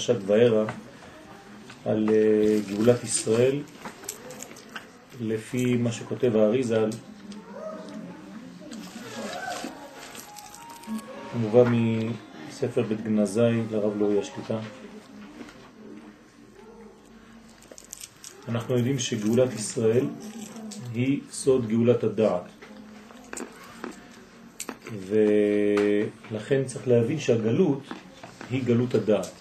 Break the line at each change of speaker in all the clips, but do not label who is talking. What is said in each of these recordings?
פרשת וערה על אה, גאולת ישראל לפי מה שכותב האריזה מובא מספר בית גנזי לרב לואי השליטה. אנחנו יודעים שגאולת ישראל היא סוד גאולת הדעת. ולכן צריך להבין שהגלות היא גלות הדעת.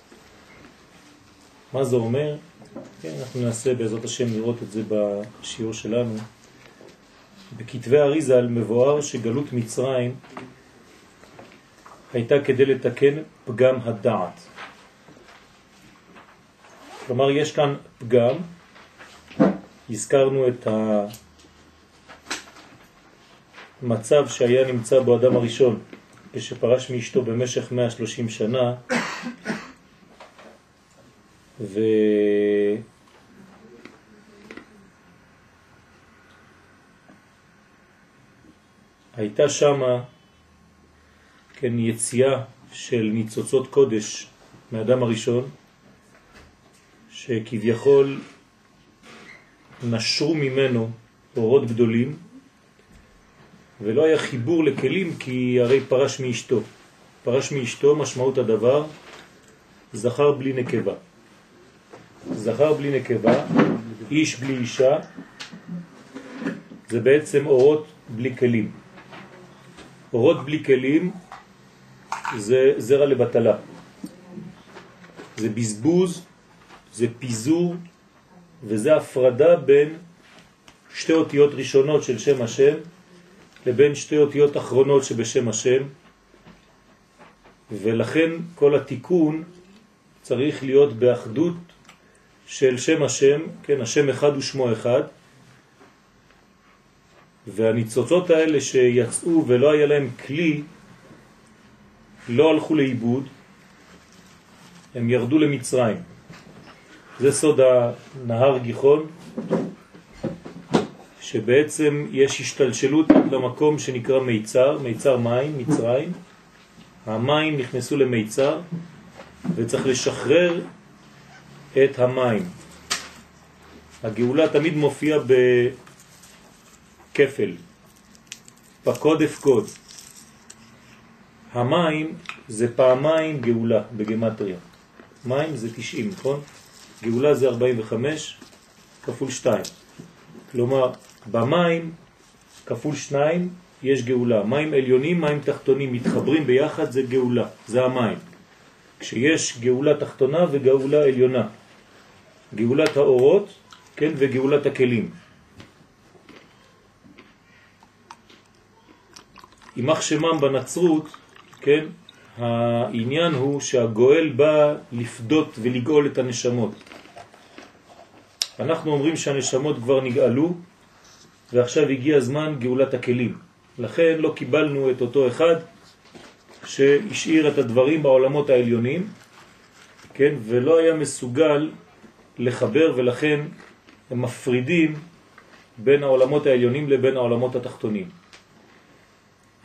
מה זה אומר? כן, אנחנו ננסה בעזרת השם לראות את זה בשיעור שלנו. בכתבי אריזל מבואר שגלות מצרים הייתה כדי לתקן פגם הדעת. כלומר, יש כאן פגם, הזכרנו את המצב שהיה נמצא בו אדם הראשון כשפרש מאשתו במשך 130 שנה ו... הייתה שמה כן, יציאה של ניצוצות קודש מאדם הראשון, שכביכול נשרו ממנו אורות גדולים, ולא היה חיבור לכלים כי הרי פרש מאשתו. פרש מאשתו משמעות הדבר זכר בלי נקבה. זכר בלי נקבה, איש בלי אישה, זה בעצם אורות בלי כלים. אורות בלי כלים זה זרע לבטלה. זה בזבוז, זה פיזור, וזה הפרדה בין שתי אותיות ראשונות של שם השם לבין שתי אותיות אחרונות שבשם השם, ולכן כל התיקון צריך להיות באחדות של שם השם, כן, השם אחד ושמו אחד, והניצוצות האלה שיצאו ולא היה להם כלי, לא הלכו לאיבוד, הם ירדו למצרים. זה סוד הנהר גיחון, שבעצם יש השתלשלות למקום שנקרא מיצר, מיצר מים, מצרים. המים נכנסו למיצר וצריך לשחרר את המים. הגאולה תמיד מופיעה בכפל, פקוד אפקוד. המים זה פעמיים גאולה בגמטריה. מים זה 90, נכון? גאולה זה 45 כפול 2. כלומר, במים כפול 2 יש גאולה. מים עליונים, מים תחתונים מתחברים ביחד זה גאולה, זה המים. כשיש גאולה תחתונה וגאולה עליונה. גאולת האורות, כן, וגאולת הכלים. יימח שמם בנצרות, כן, העניין הוא שהגואל בא לפדות ולגאול את הנשמות. אנחנו אומרים שהנשמות כבר נגאלו, ועכשיו הגיע הזמן גאולת הכלים. לכן לא קיבלנו את אותו אחד שהשאיר את הדברים בעולמות העליונים, כן, ולא היה מסוגל לחבר, ולכן הם מפרידים בין העולמות העליונים לבין העולמות התחתונים.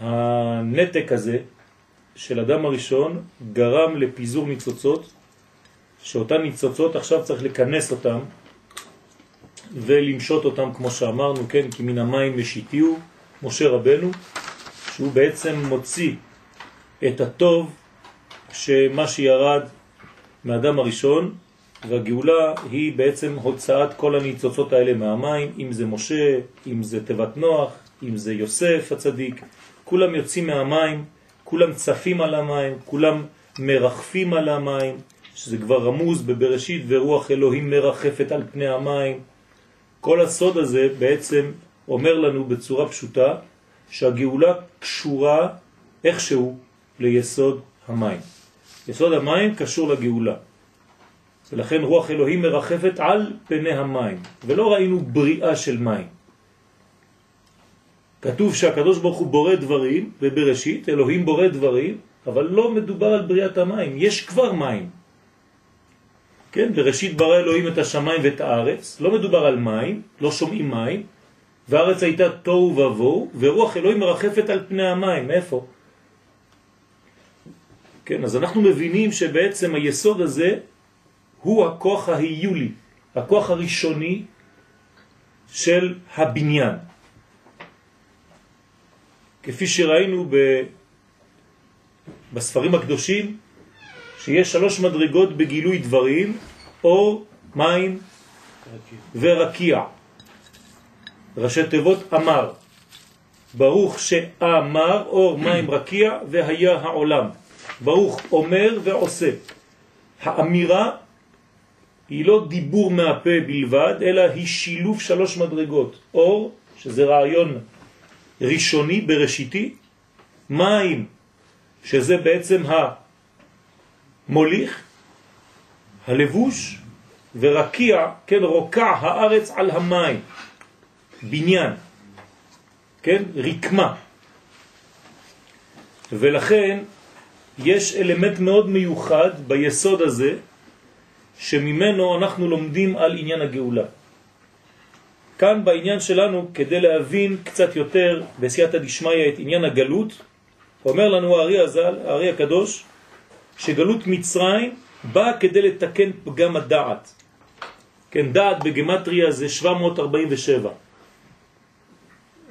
הנתק הזה של אדם הראשון גרם לפיזור ניצוצות, שאותן ניצוצות עכשיו צריך לכנס אותם ולמשות אותם כמו שאמרנו, כן, כי מן המים משיתיהו, משה רבנו, שהוא בעצם מוציא את הטוב שמה שירד מאדם הראשון, והגאולה היא בעצם הוצאת כל הניצוצות האלה מהמים, אם זה משה, אם זה תיבת נוח, אם זה יוסף הצדיק, כולם יוצאים מהמים, כולם צפים על המים, כולם מרחפים על המים, שזה כבר רמוז בבראשית, ורוח אלוהים מרחפת על פני המים. כל הסוד הזה בעצם אומר לנו בצורה פשוטה שהגאולה קשורה איכשהו ליסוד המים. יסוד המים קשור לגאולה. ולכן רוח אלוהים מרחפת על פני המים, ולא ראינו בריאה של מים. כתוב שהקדוש ברוך הוא בורא דברים, ובראשית אלוהים בורא דברים, אבל לא מדובר על בריאת המים, יש כבר מים. כן, בראשית ברא אלוהים את השמיים ואת הארץ, לא מדובר על מים, לא שומעים מים, והארץ הייתה תוהו ובוהו, ורוח אלוהים מרחפת על פני המים, מאיפה? כן, אז אנחנו מבינים שבעצם היסוד הזה הוא הכוח ההיולי, הכוח הראשוני של הבניין. כפי שראינו ב... בספרים הקדושים, שיש שלוש מדרגות בגילוי דברים, אור, מים ורקיע. ראשי תיבות אמר, ברוך שאמר אור מים רקיע והיה העולם. ברוך אומר ועושה. האמירה היא לא דיבור מהפה בלבד, אלא היא שילוב שלוש מדרגות. אור, שזה רעיון ראשוני, בראשיתי, מים, שזה בעצם המוליך, הלבוש, ורקיע, כן, רוקע הארץ על המים, בניין, כן, רקמה. ולכן יש אלמנט מאוד מיוחד ביסוד הזה, שממנו אנחנו לומדים על עניין הגאולה. כאן בעניין שלנו, כדי להבין קצת יותר בסייעתא דשמיא את עניין הגלות, אומר לנו הארי הזל, הארי הקדוש, שגלות מצרים באה כדי לתקן פגם הדעת. כן, דעת בגמטריה זה 747.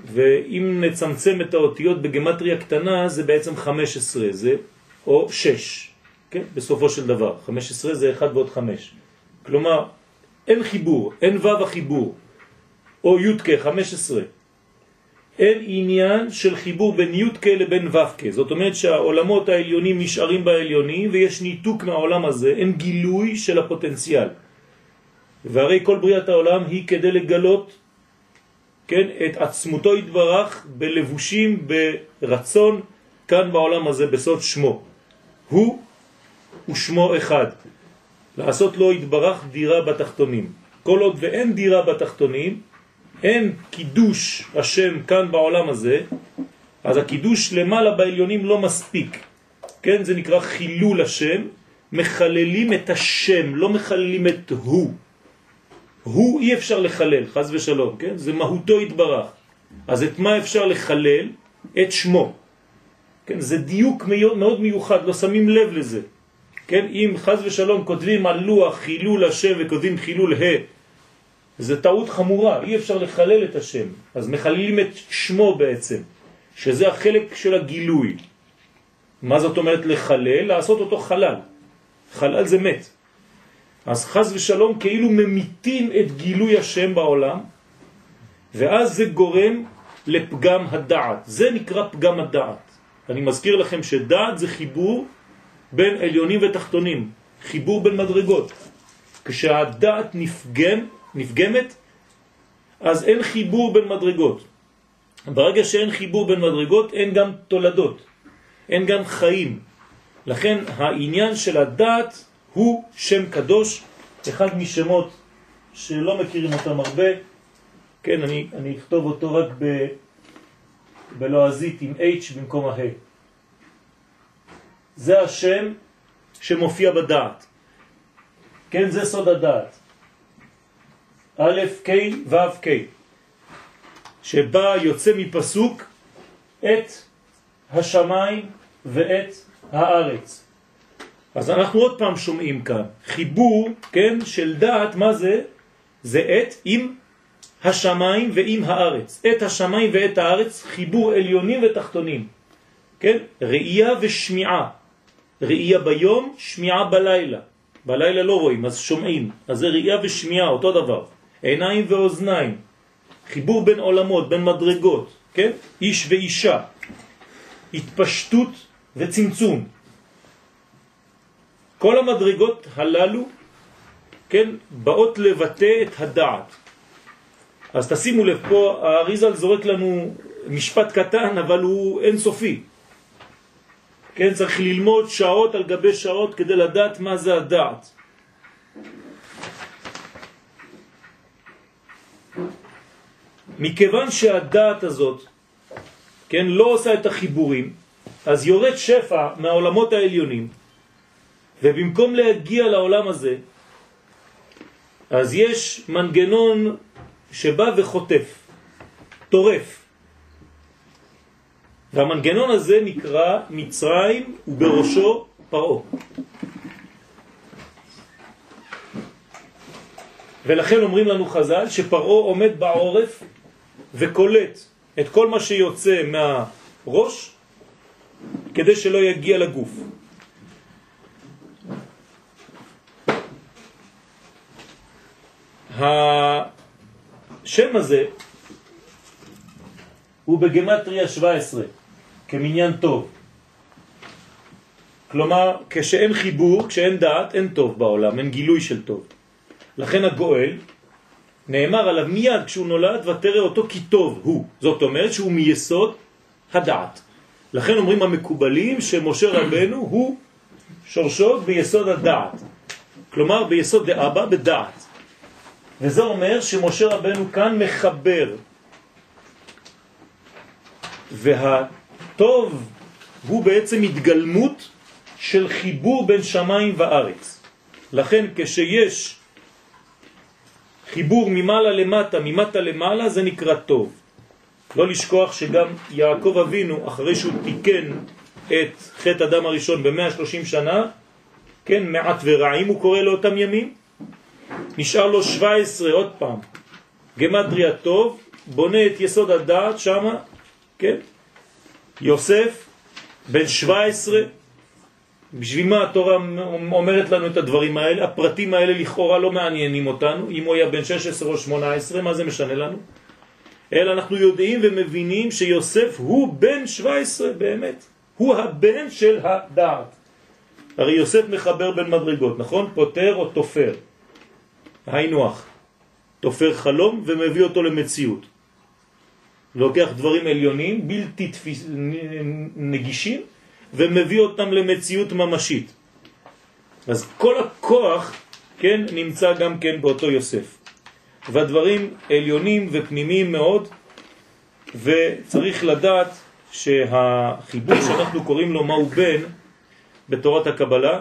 ואם נצמצם את האותיות בגמטריה קטנה, זה בעצם 15, זה או 6, כן? בסופו של דבר. 15 זה 1 ועוד 5. כלומר, אין חיבור, אין ו' החיבור, או י' כ' 15. אין עניין של חיבור בין י' לבין ו'. זאת אומרת שהעולמות העליונים נשארים בעליונים ויש ניתוק מהעולם הזה, אין גילוי של הפוטנציאל. והרי כל בריאת העולם היא כדי לגלות כן, את עצמותו התברך בלבושים, ברצון, כאן בעולם הזה בסוד שמו. הוא ושמו אחד. לעשות לו התברך דירה בתחתונים. כל עוד ואין דירה בתחתונים, אין קידוש השם כאן בעולם הזה, אז הקידוש למעלה בעליונים לא מספיק. כן, זה נקרא חילול השם, מחללים את השם, לא מחללים את הוא. הוא אי אפשר לחלל, חז ושלום, כן? זה מהותו התברך. אז את מה אפשר לחלל? את שמו. כן? זה דיוק מאוד מיוחד, לא שמים לב לזה. כן? אם חז ושלום כותבים על לוח חילול השם וכותבים חילול ה', זה טעות חמורה, אי אפשר לחלל את השם. אז מחללים את שמו בעצם, שזה החלק של הגילוי. מה זאת אומרת לחלל? לעשות אותו חלל. חלל זה מת. אז חז ושלום כאילו ממיתים את גילוי השם בעולם, ואז זה גורם לפגם הדעת. זה נקרא פגם הדעת. אני מזכיר לכם שדעת זה חיבור בין עליונים ותחתונים, חיבור בין מדרגות. כשהדעת נפגם, נפגמת, אז אין חיבור בין מדרגות. ברגע שאין חיבור בין מדרגות, אין גם תולדות, אין גם חיים. לכן העניין של הדעת הוא שם קדוש, אחד משמות שלא מכירים אותם הרבה, כן, אני, אני אכתוב אותו רק ב, בלועזית עם H במקום ה-H. זה השם שמופיע בדעת. כן, זה סוד הדעת. א', ק', ו', ק', שבה יוצא מפסוק את השמיים ואת הארץ. אז אנחנו עוד פעם שומעים כאן, חיבור, כן, של דעת, מה זה? זה את עם השמיים ועם הארץ. את השמיים ואת הארץ, חיבור עליונים ותחתונים. כן? ראייה ושמיעה. ראייה ביום, שמיעה בלילה. בלילה לא רואים, אז שומעים. אז זה ראייה ושמיעה, אותו דבר. עיניים ואוזניים. חיבור בין עולמות, בין מדרגות. כן? איש ואישה. התפשטות וצמצום. כל המדרגות הללו, כן, באות לבטא את הדעת. אז תשימו לב, פה האריזל זורק לנו משפט קטן, אבל הוא אינסופי. כן, צריך ללמוד שעות על גבי שעות כדי לדעת מה זה הדעת. מכיוון שהדעת הזאת, כן, לא עושה את החיבורים, אז יורד שפע מהעולמות העליונים, ובמקום להגיע לעולם הזה, אז יש מנגנון שבא וחוטף, טורף. והמנגנון הזה נקרא מצרים ובראשו פרעה. ולכן אומרים לנו חז"ל שפרעה עומד בעורף וקולט את כל מה שיוצא מהראש כדי שלא יגיע לגוף. השם הזה הוא בגמטריה 17, כמניין טוב. כלומר, כשאין חיבור, כשאין דעת, אין טוב בעולם, אין גילוי של טוב. לכן הגואל, נאמר עליו מיד כשהוא נולד, ותראה אותו כי טוב הוא. זאת אומרת שהוא מיסוד הדעת. לכן אומרים המקובלים שמשה רבנו הוא שורשו ביסוד הדעת. כלומר ביסוד דאבא בדעת. וזה אומר שמשה רבנו כאן מחבר. והטוב הוא בעצם התגלמות של חיבור בין שמיים וארץ. לכן כשיש חיבור ממעלה למטה, ממטה למעלה, זה נקרא טוב. לא לשכוח שגם יעקב אבינו, אחרי שהוא תיקן את חטא אדם הראשון ב-130 שנה, כן, מעט ורעים הוא קורא לאותם ימים, נשאר לו 17 עוד פעם, גמטריה טוב, בונה את יסוד הדעת שמה, כן, יוסף, בן 17, בשביל מה התורה אומרת לנו את הדברים האלה? הפרטים האלה לכאורה לא מעניינים אותנו, אם הוא היה בן 16 או 18, מה זה משנה לנו? אלא אנחנו יודעים ומבינים שיוסף הוא בן 17 באמת, הוא הבן של הדעת. הרי יוסף מחבר בין מדרגות, נכון? פותר או תופר. היינו אח. תופר חלום ומביא אותו למציאות. לוקח דברים עליונים, בלתי תפיס... נגישים, ומביא אותם למציאות ממשית. אז כל הכוח, כן, נמצא גם כן באותו יוסף. והדברים עליונים ופנימיים מאוד, וצריך לדעת שהחיבור שאנחנו קוראים לו מהו בן בתורת הקבלה,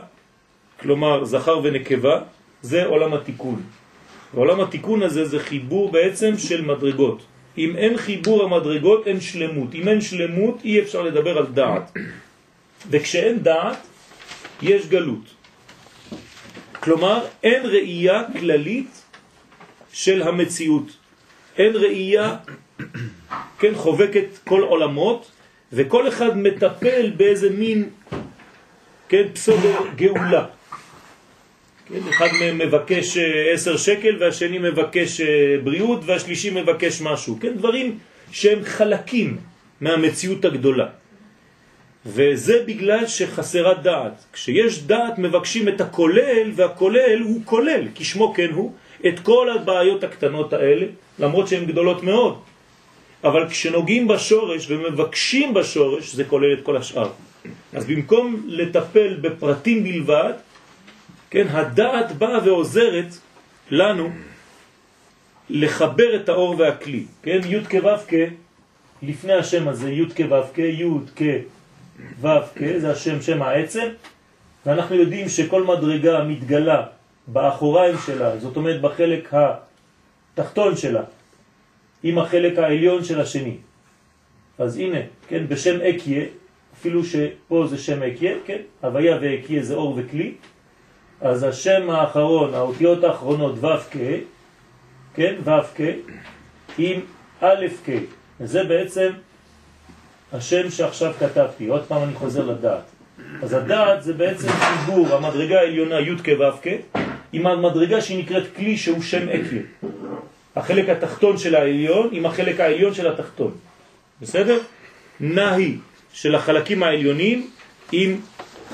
כלומר זכר ונקבה, זה עולם התיקון. ועולם התיקון הזה זה חיבור בעצם של מדרגות. אם אין חיבור המדרגות אין שלמות. אם אין שלמות אי אפשר לדבר על דעת. וכשאין דעת יש גלות. כלומר אין ראייה כללית של המציאות. אין ראייה, כן, חובקת כל עולמות, וכל אחד מטפל באיזה מין, כן, פסודר גאולה. כן, אחד מהם מבקש אה, עשר שקל והשני מבקש אה, בריאות והשלישי מבקש משהו. כן, דברים שהם חלקים מהמציאות הגדולה. וזה בגלל שחסרה דעת. כשיש דעת מבקשים את הכולל, והכולל הוא כולל, כשמו כן הוא, את כל הבעיות הקטנות האלה, למרות שהן גדולות מאוד. אבל כשנוגעים בשורש ומבקשים בשורש, זה כולל את כל השאר. אז במקום לטפל בפרטים בלבד, כן, הדעת באה ועוזרת לנו לחבר את האור והכלי. כן, י' כו' לפני השם הזה, י' כו' י' כו' זה השם, שם העצם, ואנחנו יודעים שכל מדרגה מתגלה באחוריים שלה, זאת אומרת בחלק התחתון שלה, עם החלק העליון של השני. אז הנה, כן, בשם אקיה, אפילו שפה זה שם אקיה, כן, הוויה ואקיה זה אור וכלי, אז השם האחרון, האותיות האחרונות ו' כ', כן, ו' כ', עם א' כ', וזה בעצם השם שעכשיו כתבתי, עוד פעם אני חוזר לדעת. אז הדעת זה בעצם חיבור המדרגה העליונה י' כ' ו' כ', עם המדרגה שהיא נקראת כלי שהוא שם אקיה. החלק התחתון של העליון עם החלק העליון של התחתון. בסדר? נהי של החלקים העליונים עם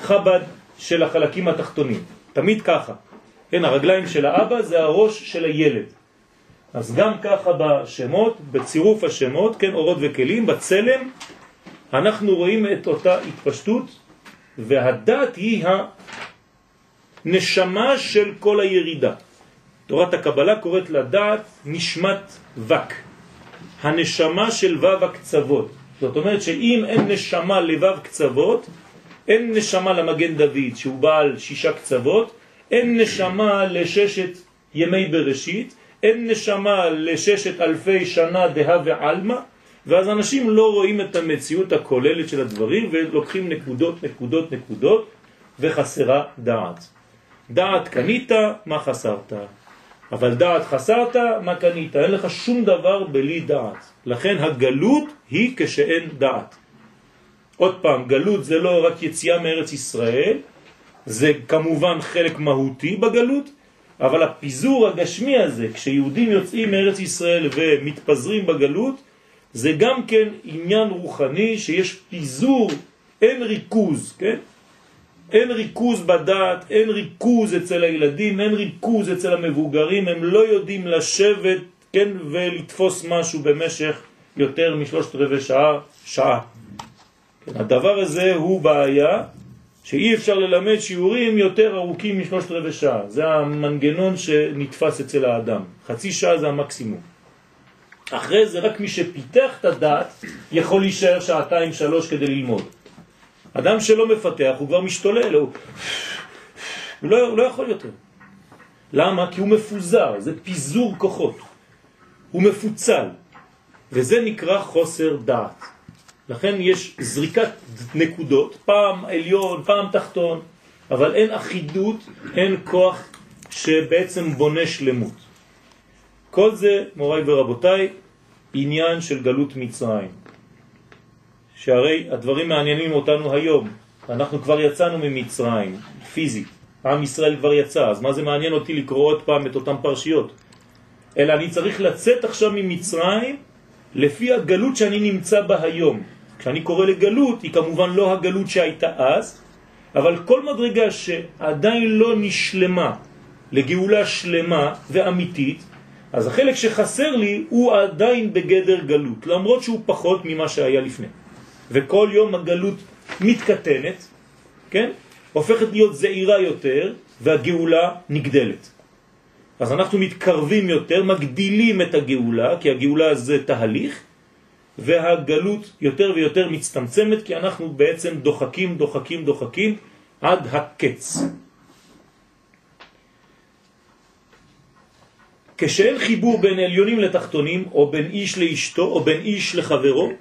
חבד של החלקים התחתונים. תמיד ככה. כן, הרגליים של האבא זה הראש של הילד. אז גם ככה בשמות, בצירוף השמות, כן, אורות וכלים, בצלם, אנחנו רואים את אותה התפשטות, והדת היא הנשמה של כל הירידה. תורת הקבלה קוראת לדעת נשמת וק, הנשמה של וו הקצוות. זאת אומרת שאם אין נשמה לוו קצוות, אין נשמה למגן דוד שהוא בעל שישה קצוות, אין נשמה לששת ימי בראשית, אין נשמה לששת אלפי שנה דה ועלמה, ואז אנשים לא רואים את המציאות הכוללת של הדברים ולוקחים נקודות, נקודות, נקודות, וחסרה דעת. דעת קנית, מה חסרת? אבל דעת חסרת, מה קנית? אין לך שום דבר בלי דעת. לכן הגלות היא כשאין דעת. עוד פעם, גלות זה לא רק יציאה מארץ ישראל, זה כמובן חלק מהותי בגלות, אבל הפיזור הגשמי הזה, כשיהודים יוצאים מארץ ישראל ומתפזרים בגלות, זה גם כן עניין רוחני שיש פיזור, אין ריכוז, כן? אין ריכוז בדעת, אין ריכוז אצל הילדים, אין ריכוז אצל המבוגרים, הם לא יודעים לשבת, כן, ולתפוס משהו במשך יותר משלושת רבעי שעה, שעה. הדבר הזה הוא בעיה שאי אפשר ללמד שיעורים יותר ארוכים משלושת רבעי שעה. זה המנגנון שנתפס אצל האדם. חצי שעה זה המקסימום. אחרי זה רק מי שפיתח את הדעת יכול להישאר שעתיים שלוש כדי ללמוד. אדם שלא מפתח הוא כבר משתולל, הוא, הוא, לא, הוא לא יכול יותר. למה? כי הוא מפוזר, זה פיזור כוחות. הוא מפוצל, וזה נקרא חוסר דעת. לכן יש זריקת נקודות, פעם עליון, פעם תחתון, אבל אין אחידות, אין כוח שבעצם בונה שלמות. כל זה, מוריי ורבותיי, עניין של גלות מצרים. שהרי הדברים מעניינים אותנו היום. אנחנו כבר יצאנו ממצרים, פיזית. עם ישראל כבר יצא, אז מה זה מעניין אותי לקרוא עוד פעם את אותן פרשיות? אלא אני צריך לצאת עכשיו ממצרים לפי הגלות שאני נמצא בה היום. כשאני קורא לגלות, היא כמובן לא הגלות שהייתה אז, אבל כל מדרגה שעדיין לא נשלמה לגאולה שלמה ואמיתית, אז החלק שחסר לי הוא עדיין בגדר גלות, למרות שהוא פחות ממה שהיה לפני. וכל יום הגלות מתקטנת, כן? הופכת להיות זעירה יותר, והגאולה נגדלת. אז אנחנו מתקרבים יותר, מגדילים את הגאולה, כי הגאולה זה תהליך, והגלות יותר ויותר מצטמצמת, כי אנחנו בעצם דוחקים, דוחקים, דוחקים עד הקץ. כשאין חיבור בין עליונים לתחתונים, או בין איש לאשתו, או בין איש לחברו,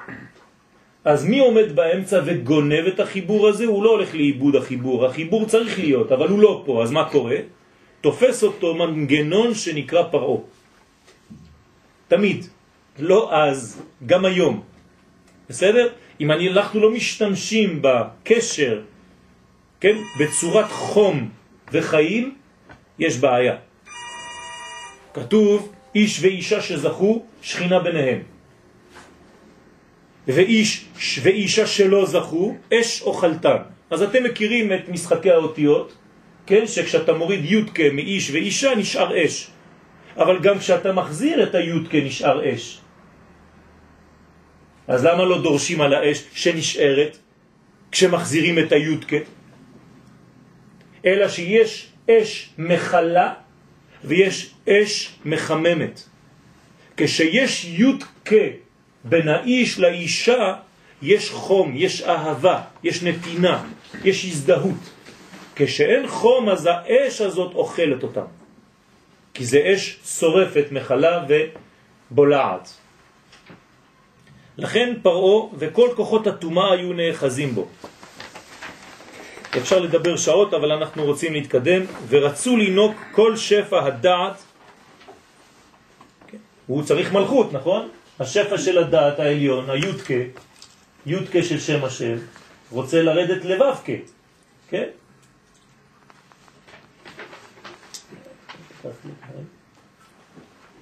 אז מי עומד באמצע וגונב את החיבור הזה? הוא לא הולך לאיבוד החיבור. החיבור צריך להיות, אבל הוא לא פה. אז מה קורה? תופס אותו מנגנון שנקרא פרעו. תמיד. לא אז, גם היום. בסדר? אם אני, אנחנו לא משתמשים בקשר, כן, בצורת חום וחיים, יש בעיה. כתוב, איש ואישה שזכו, שכינה ביניהם. ואיש ואישה שלא זכו, אש או חלטן. אז אתם מכירים את משחקי האותיות, כן, שכשאתה מוריד יודקה מאיש ואישה נשאר אש. אבל גם כשאתה מחזיר את היודקה נשאר אש. אז למה לא דורשים על האש שנשארת כשמחזירים את היודקה? אלא שיש אש מחלה ויש אש מחממת. כשיש יודקה בין האיש לאישה יש חום, יש אהבה, יש נתינה, יש הזדהות. כשאין חום אז האש הזאת אוכלת אותם. כי זה אש שורפת, מחלה ובולעת. לכן פרעו וכל כוחות התומה היו נאחזים בו. אפשר לדבר שעות, אבל אנחנו רוצים להתקדם. ורצו לנוק כל שפע הדעת. הוא צריך מלכות, נכון? השפע של הדעת העליון, היודקה, יודקה של שם השם, רוצה לרדת לבבקה, כן?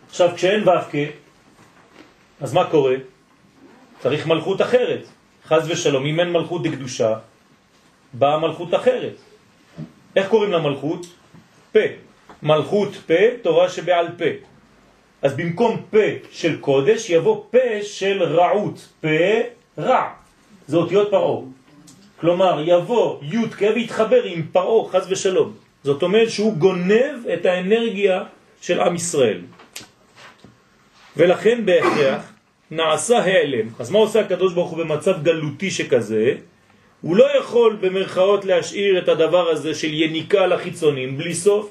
עכשיו, כשאין ו"ק, אז מה קורה? צריך מלכות אחרת. חז ושלום, אם אין מלכות דקדושה, באה מלכות אחרת. איך קוראים למלכות? פה. מלכות פה, תורה שבעל פה. אז במקום פה של קודש יבוא פה של רעות, פה רע. זה אותיות פרעו. כלומר, יבוא י' כ' ויתחבר עם פרעו, חז ושלום. זאת אומרת שהוא גונב את האנרגיה של עם ישראל. ולכן בהכרח נעשה העלם. אז מה עושה הקדוש ברוך הוא במצב גלותי שכזה? הוא לא יכול במרכאות להשאיר את הדבר הזה של יניקה לחיצונים בלי סוף.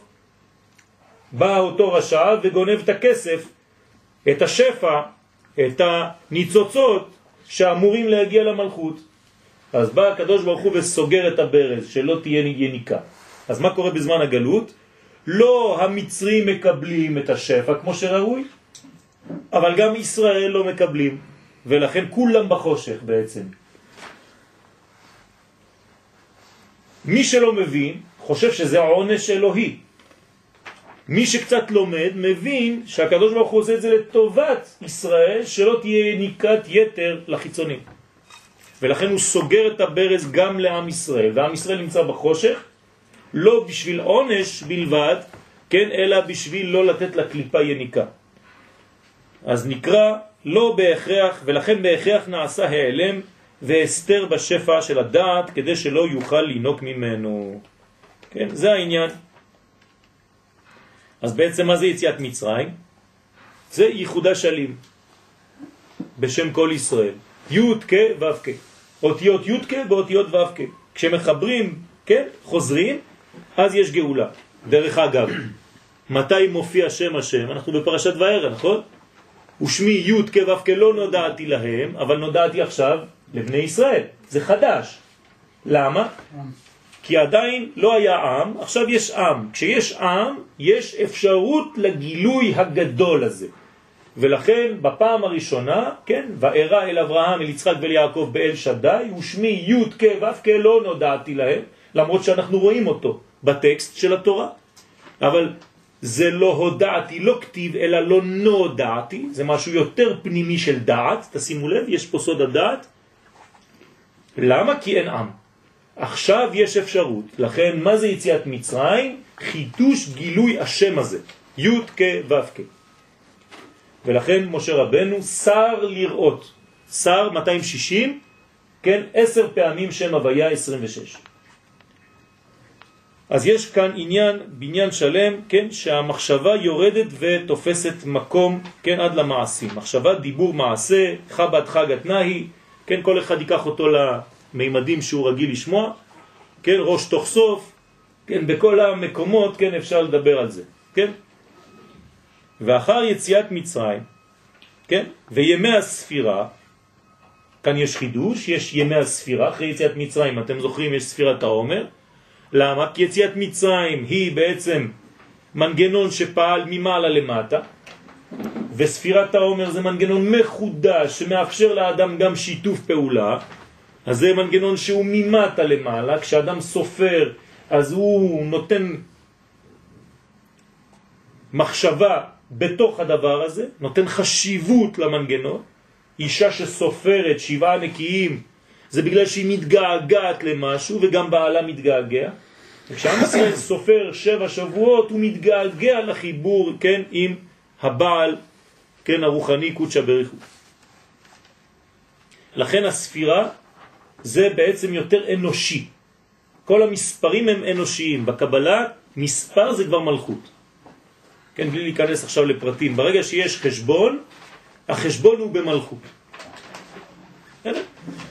בא אותו רשע וגונב את הכסף, את השפע, את הניצוצות שאמורים להגיע למלכות. אז בא הקדוש ברוך הוא וסוגר את הברז, שלא תהיה יניקה. אז מה קורה בזמן הגלות? לא המצרים מקבלים את השפע כמו שראוי, אבל גם ישראל לא מקבלים, ולכן כולם בחושך בעצם. מי שלא מבין, חושב שזה עונש אלוהי. מי שקצת לומד, מבין שהקדוש ברוך הוא עושה את זה לטובת ישראל, שלא תהיה ניקת יתר לחיצונים. ולכן הוא סוגר את הברז גם לעם ישראל, ועם ישראל נמצא בחושך, לא בשביל עונש בלבד, כן, אלא בשביל לא לתת לקליפה יניקה. אז נקרא לא בהכרח, ולכן בהכרח נעשה העלם והסתר בשפע של הדעת כדי שלא יוכל לינוק ממנו. כן, זה העניין. אז בעצם מה זה יציאת מצרים? זה ייחודה שלים בשם כל ישראל. י' כ' ו' כ'. אותיות י' כ' באותיות ו' כ'. כשמחברים, כן, חוזרים, אז יש גאולה. דרך אגב, מתי מופיע שם השם? אנחנו בפרשת וערה, נכון? ושמי י' כ' ו' כ' לא נודעתי להם, אבל נודעתי עכשיו לבני ישראל. זה חדש. למה? כי עדיין לא היה עם, עכשיו יש עם. כשיש עם, יש אפשרות לגילוי הגדול הזה. ולכן בפעם הראשונה, כן, וארא אל אברהם, אל יצחק ואל יעקב באל שדי, ושמי י' כ' ו' כ' לא נודעתי להם, למרות שאנחנו רואים אותו בטקסט של התורה. אבל זה לא הודעתי, לא כתיב, אלא לא נודעתי, זה משהו יותר פנימי של דעת, תשימו לב, יש פה סוד הדעת. למה? כי אין עם. עכשיו יש אפשרות, לכן מה זה יציאת מצרים? חידוש גילוי השם הזה, י' כ' ו' כ'. ולכן משה רבנו שר לראות, שר 260, כן, עשר פעמים שם הוויה 26. אז יש כאן עניין, בניין שלם, כן, שהמחשבה יורדת ותופסת מקום, כן, עד למעשים. מחשבה, דיבור, מעשה, חב"ד חג התנאי, כן, כל אחד ייקח אותו למימדים שהוא רגיל לשמוע, כן, ראש תוך סוף, כן, בכל המקומות, כן, אפשר לדבר על זה, כן? ואחר יציאת מצרים, כן, וימי הספירה, כאן יש חידוש, יש ימי הספירה, אחרי יציאת מצרים, אתם זוכרים, יש ספירת העומר, למה? כי יציאת מצרים היא בעצם מנגנון שפעל ממעלה למטה, וספירת העומר זה מנגנון מחודש שמאפשר לאדם גם שיתוף פעולה, אז זה מנגנון שהוא ממטה למעלה, כשאדם סופר אז הוא נותן מחשבה בתוך הדבר הזה, נותן חשיבות למנגנון, אישה שסופרת שבעה נקיים זה בגלל שהיא מתגעגעת למשהו וגם בעלה מתגעגע. וכשעם ישראל סופר שבע שבועות הוא מתגעגע לחיבור, כן, עם הבעל, כן, הרוחני קודשא בריחו. לכן הספירה זה בעצם יותר אנושי. כל המספרים הם אנושיים. בקבלה מספר זה כבר מלכות. כן, בלי להיכנס עכשיו לפרטים. ברגע שיש חשבון, החשבון הוא במלכות.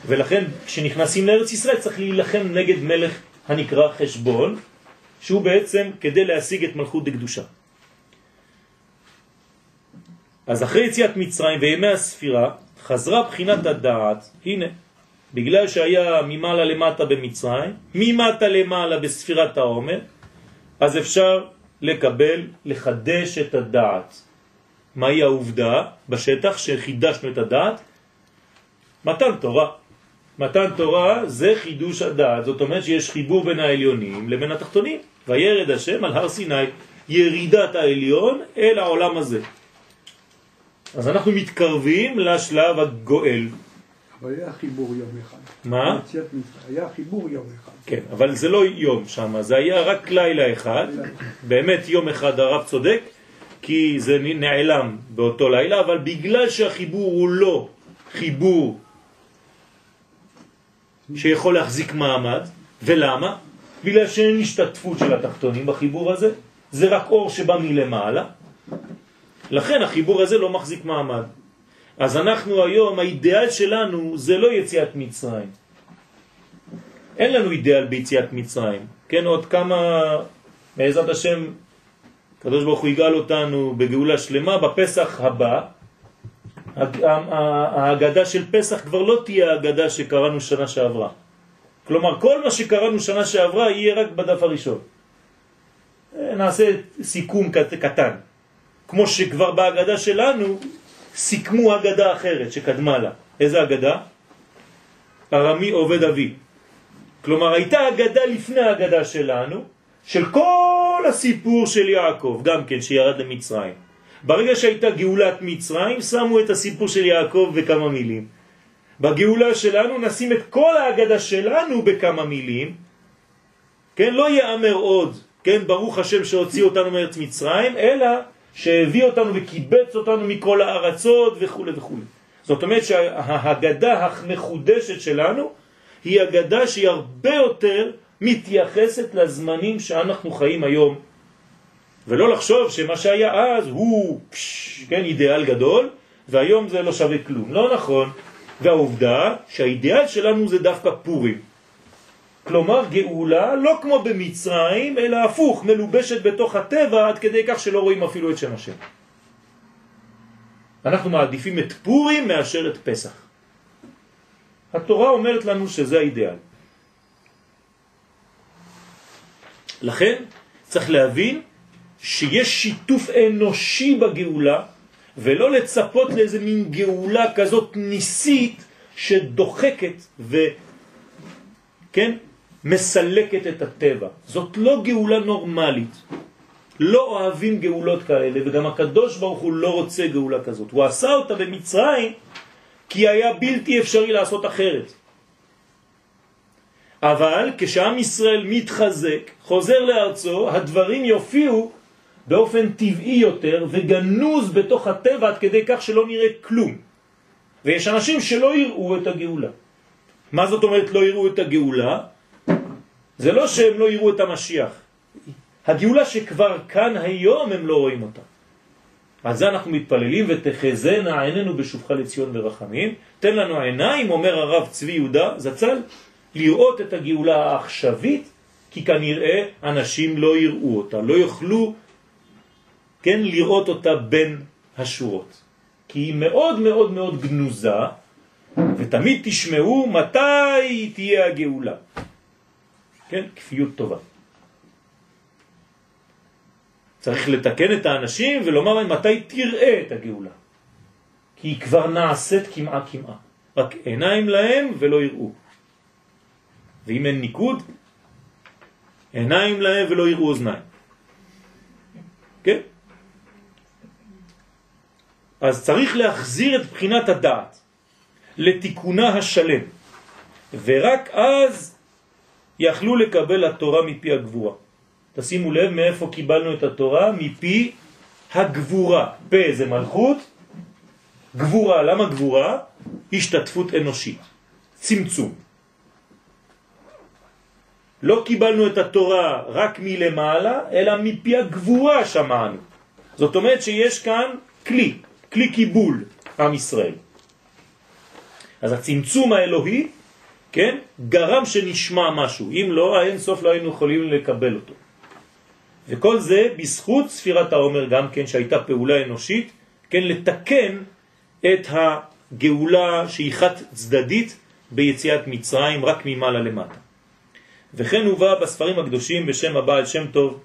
ולכן כשנכנסים לארץ ישראל צריך להילחם נגד מלך הנקרא חשבון, שהוא בעצם כדי להשיג את מלכות דקדושה. אז אחרי יציאת מצרים וימי הספירה חזרה בחינת הדעת, הנה, בגלל שהיה ממעלה למטה במצרים, ממטה למעלה בספירת העומר, אז אפשר לקבל, לחדש את הדעת. מהי העובדה בשטח שחידשנו את הדעת? מתן תורה. מתן תורה זה חידוש הדעת, זאת אומרת שיש חיבור בין העליונים לבין התחתונים. וירד השם על הר סיני, ירידת העליון אל העולם הזה. אז אנחנו מתקרבים לשלב הגואל.
היה חיבור יום אחד.
מה?
היה חיבור יום אחד.
כן, אבל זה לא יום שם, זה היה רק לילה אחד. באמת יום אחד הרב צודק, כי זה נעלם באותו לילה, אבל בגלל שהחיבור הוא לא חיבור שיכול להחזיק מעמד, ולמה? בגלל שאין השתתפות של התחתונים בחיבור הזה, זה רק אור שבא מלמעלה, לכן החיבור הזה לא מחזיק מעמד. אז אנחנו היום, האידאל שלנו זה לא יציאת מצרים. אין לנו אידאל ביציאת מצרים. כן, עוד כמה, בעזרת השם, הקדוש ברוך הוא יגאל אותנו בגאולה שלמה, בפסח הבא, ההגדה של פסח כבר לא תהיה ההגדה שקראנו שנה שעברה. כלומר, כל מה שקראנו שנה שעברה יהיה רק בדף הראשון. אה, נעשה סיכום קטן. כמו שכבר בהגדה שלנו סיכמו הגדה אחרת שקדמה לה. איזה הגדה? ארמי עובד אבי. כלומר, הייתה הגדה לפני הגדה שלנו, של כל הסיפור של יעקב, גם כן, שירד למצרים. ברגע שהייתה גאולת מצרים, שמו את הסיפור של יעקב בכמה מילים. בגאולה שלנו נשים את כל ההגדה שלנו בכמה מילים, כן, לא יאמר עוד, כן, ברוך השם שהוציא אותנו מארץ מצרים, אלא שהביא אותנו וקיבץ אותנו מכל הארצות וכו' וכו'. זאת אומרת שההגדה המחודשת שלנו היא הגדה שהיא הרבה יותר מתייחסת לזמנים שאנחנו חיים היום. ולא לחשוב שמה שהיה אז הוא פש, כן, אידיאל גדול, והיום זה לא שווה כלום. לא נכון. והעובדה שהאידיאל שלנו זה דווקא פורים. כלומר גאולה לא כמו במצרים, אלא הפוך, מלובשת בתוך הטבע עד כדי כך שלא רואים אפילו את שם השם. אנחנו מעדיפים את פורים מאשר את פסח. התורה אומרת לנו שזה האידיאל. לכן צריך להבין שיש שיתוף אנושי בגאולה ולא לצפות לאיזה מין גאולה כזאת ניסית שדוחקת וכן, מסלקת את הטבע. זאת לא גאולה נורמלית. לא אוהבים גאולות כאלה, וגם הקדוש ברוך הוא לא רוצה גאולה כזאת. הוא עשה אותה במצרים כי היה בלתי אפשרי לעשות אחרת. אבל כשעם ישראל מתחזק, חוזר לארצו, הדברים יופיעו באופן טבעי יותר וגנוז בתוך הטבע עד כדי כך שלא נראה כלום. ויש אנשים שלא יראו את הגאולה. מה זאת אומרת לא יראו את הגאולה? זה לא שהם לא יראו את המשיח. הגאולה שכבר כאן היום הם לא רואים אותה. על זה אנחנו מתפללים ותחזנה עינינו בשובך לציון ורחמים. תן לנו עיניים, אומר הרב צבי יהודה זצ"ל, לראות את הגאולה העכשווית, כי כנראה אנשים לא יראו אותה, לא יוכלו כן, לראות אותה בין השורות. כי היא מאוד מאוד מאוד גנוזה, ותמיד תשמעו מתי תהיה הגאולה. כן, כפיות טובה. צריך לתקן את האנשים ולומר להם מתי תראה את הגאולה. כי היא כבר נעשית כמעה כמעה. רק עיניים להם ולא יראו. ואם אין ניקוד, עיניים להם ולא יראו אוזניים. כן? אז צריך להחזיר את בחינת הדעת לתיקונה השלם, ורק אז יכלו לקבל התורה מפי הגבורה. תשימו לב מאיפה קיבלנו את התורה, מפי הגבורה. פה זה מלכות, גבורה, למה גבורה? השתתפות אנושית, צמצום. לא קיבלנו את התורה רק מלמעלה, אלא מפי הגבורה שמענו. זאת אומרת שיש כאן כלי, כלי קיבול עם ישראל. אז הצמצום האלוהי, כן, גרם שנשמע משהו. אם לא, האין סוף לא היינו יכולים לקבל אותו. וכל זה בזכות ספירת העומר גם כן, שהייתה פעולה אנושית, כן, לתקן את הגאולה שהיא חד צדדית ביציאת מצרים רק ממעלה למטה. וכן הובא בספרים הקדושים בשם הבעל שם טוב,